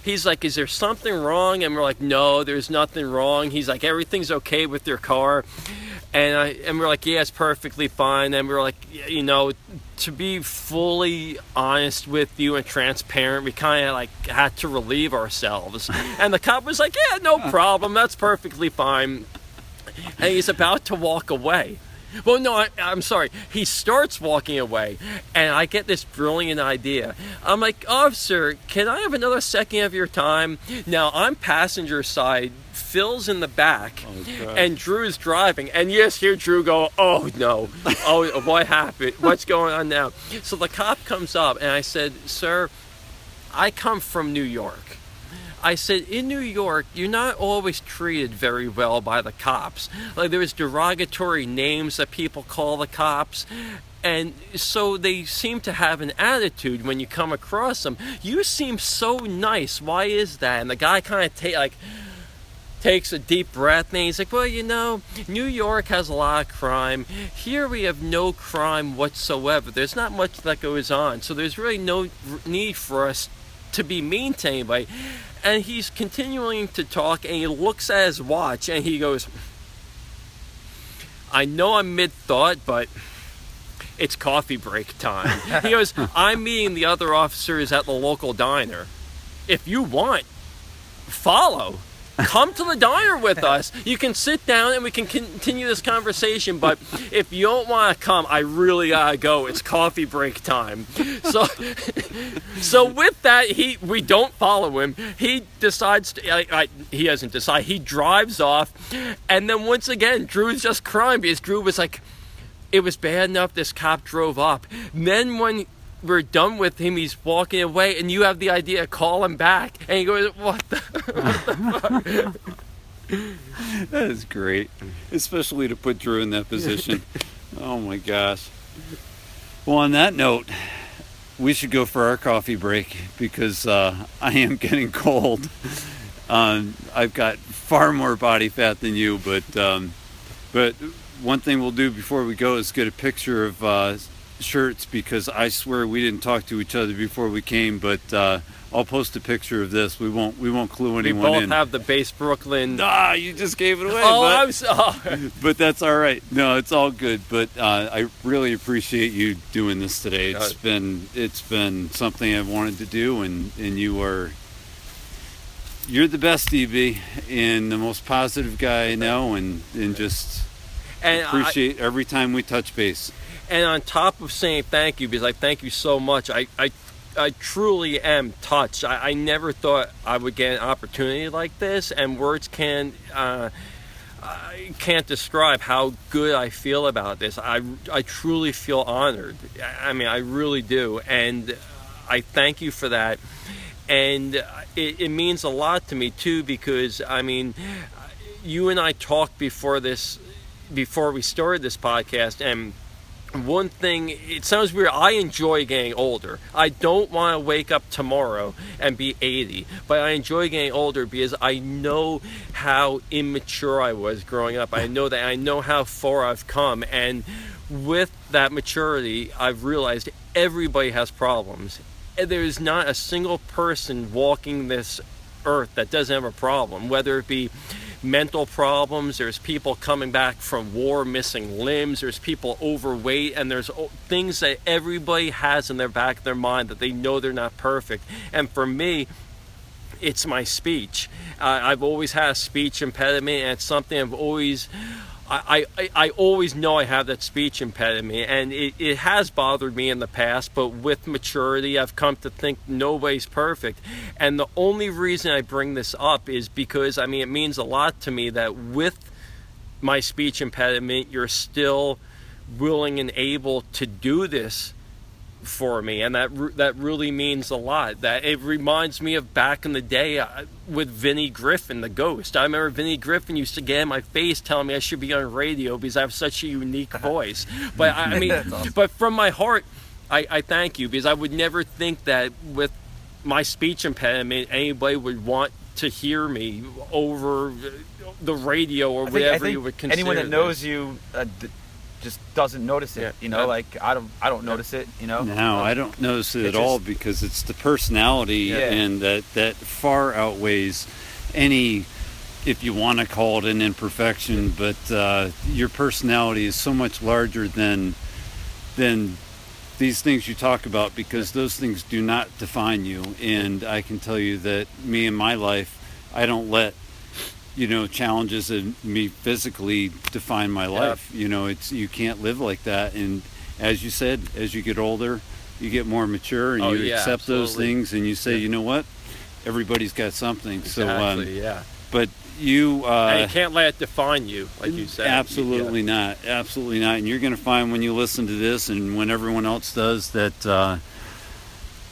he's like is there something wrong and we're like no there's nothing wrong he's like everything's okay with your car and I and we're like yeah it's perfectly fine. And we're like you know to be fully honest with you and transparent we kind of like had to relieve ourselves. And the cop was like yeah no problem. That's perfectly fine. And he's about to walk away well, no, I, am sorry. He starts walking away, and I get this brilliant idea. I'm like, officer, can I have another second of your time? Now, I'm passenger side. Phil's in the back, oh, and Drew's driving. And yes, hear Drew go, "Oh no, oh what happened? What's going on now?" So the cop comes up, and I said, "Sir, I come from New York." I said, in New York, you're not always treated very well by the cops. Like, there's derogatory names that people call the cops. And so they seem to have an attitude when you come across them. You seem so nice. Why is that? And the guy kind of take like takes a deep breath and he's like, Well, you know, New York has a lot of crime. Here we have no crime whatsoever. There's not much that goes on. So there's really no need for us to be mean to anybody and he's continuing to talk and he looks at his watch and he goes I know I'm mid thought, but it's coffee break time. he goes, I'm meeting the other officers at the local diner. If you want, follow come to the diner with us. You can sit down and we can continue this conversation. But if you don't want to come, I really gotta go. It's coffee break time. So, so with that, he we don't follow him. He decides to. I, I, he doesn't decide. He drives off, and then once again, Drew's just crying because Drew was like. It was bad enough this cop drove up. then when we're done with him. He's walking away, and you have the idea, to call him back, and he goes, "What the, what the fuck?" that is great, especially to put Drew in that position. oh my gosh. Well, on that note, we should go for our coffee break because uh, I am getting cold. Um, I've got far more body fat than you, but um, but one thing we'll do before we go is get a picture of uh, shirts because I swear we didn't talk to each other before we came, but uh, I'll post a picture of this. We won't we won't clue anyone in. We both in. have the base Brooklyn. Ah, you just gave it away. Oh, but, I'm sorry. But that's all right. No, it's all good. But uh, I really appreciate you doing this today. It's has been it's been something I've wanted to do, and and you are. You're the best, DB, and the most positive guy I know, and, and just and appreciate I, every time we touch base. And on top of saying thank you, because I thank you so much, I, I, I truly am touched. I, I never thought I would get an opportunity like this, and words can. Uh, I can't describe how good I feel about this. I, I truly feel honored. I mean, I really do. And I thank you for that. And it, it means a lot to me, too, because, I mean, you and I talked before this, before we started this podcast, and one thing it sounds weird i enjoy getting older. I don't want to wake up tomorrow and be 80 but i enjoy getting older because i know how immature i was growing up. I know that i know how far i've come and with that maturity i've realized everybody has problems. There's not a single person walking this earth that doesn't have a problem whether it be mental problems, there's people coming back from war missing limbs, there's people overweight, and there's things that everybody has in their back of their mind that they know they're not perfect. And for me, it's my speech. Uh, I've always had a speech impediment, and it's something I've always I, I, I always know I have that speech impediment, and it, it has bothered me in the past, but with maturity, I've come to think nobody's perfect. And the only reason I bring this up is because, I mean, it means a lot to me that with my speech impediment, you're still willing and able to do this for me, and that that really means a lot. That it reminds me of back in the day uh, with Vinnie Griffin, the Ghost. I remember Vinnie Griffin used to get in my face telling me I should be on radio because I have such a unique voice. But I, I mean, awesome. but from my heart, I, I thank you because I would never think that with my speech impediment anybody would want to hear me over the radio or think, whatever you would consider. Anyone that knows you. Uh, just doesn't notice it. Yeah. You know, yeah. like I don't I don't notice it. You know. No, I don't notice it, at just, all because it's the personality yeah. and that that far outweighs any. If you want to call it an imperfection, but uh, your personality is so much larger than than these things you talk about because those things do not define you. And I can tell you that me in my life, I don't let you know challenges in me physically define my life. You know it's you can't live like that. And as you said as you get older you get more mature and oh, you yeah, accept absolutely. those things and you say yeah. you know what? Everybody's got something. Exactly, so um, yeah. but you uh, and you can't let it define you like you said. Absolutely yeah. not. Absolutely not. And you're going to find when you listen to this and when everyone else does that uh,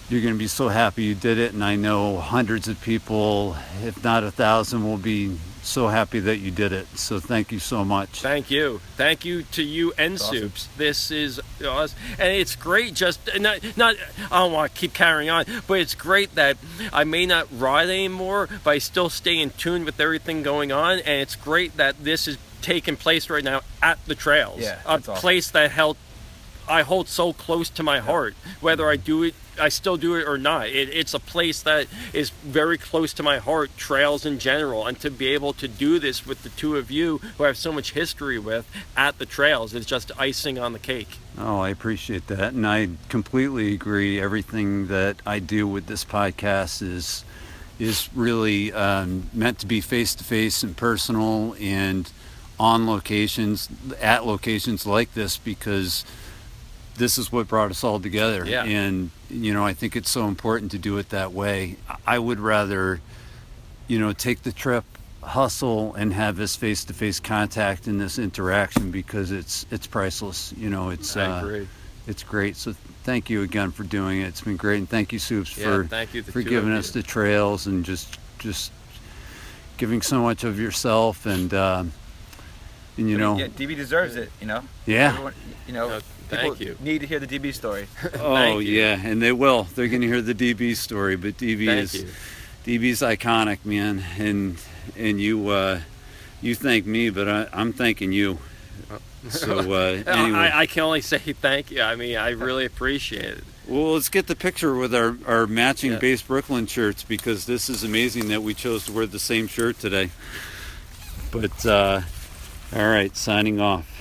you're going to be so happy you did it. And i know hundreds of people if not a thousand will be so happy that you did it. So thank you so much. Thank you. Thank you to you and awesome. Soups. This is awesome. And it's great just not not I don't want to keep carrying on, but it's great that I may not ride anymore, but I still stay in tune with everything going on and it's great that this is taking place right now at the trails. Yeah, a awesome. place that held I hold so close to my heart, whether I do it I still do it or not. It, it's a place that is very close to my heart, trails in general, and to be able to do this with the two of you who I have so much history with at the trails is just icing on the cake. Oh, I appreciate that, and I completely agree. Everything that I do with this podcast is is really um, meant to be face to face and personal, and on locations, at locations like this, because this is what brought us all together. Yeah. And, you know, I think it's so important to do it that way. I would rather, you know, take the trip, hustle, and have this face to face contact and this interaction because it's it's priceless. You know, it's I uh, it's great. So thank you again for doing it. It's been great. And thank you, Soups, yeah, for thank you, for giving us the trails and just just giving so much of yourself and uh, and you know yeah, DB deserves it. You know. Yeah. Everyone, you know. Thank you. Need to hear the DB story. oh yeah, and they will. They're going to hear the DB story, but DB Thank is you. DB's iconic, man, and and you uh, you thank me, but I, I'm thanking you. So uh, anyway, I, I, can only say thank you. I mean, I really appreciate it. Well, let's get the picture with our, our matching yeah. base Brooklyn shirts because this is amazing that we chose to wear the same shirt today. But uh, all right, signing off.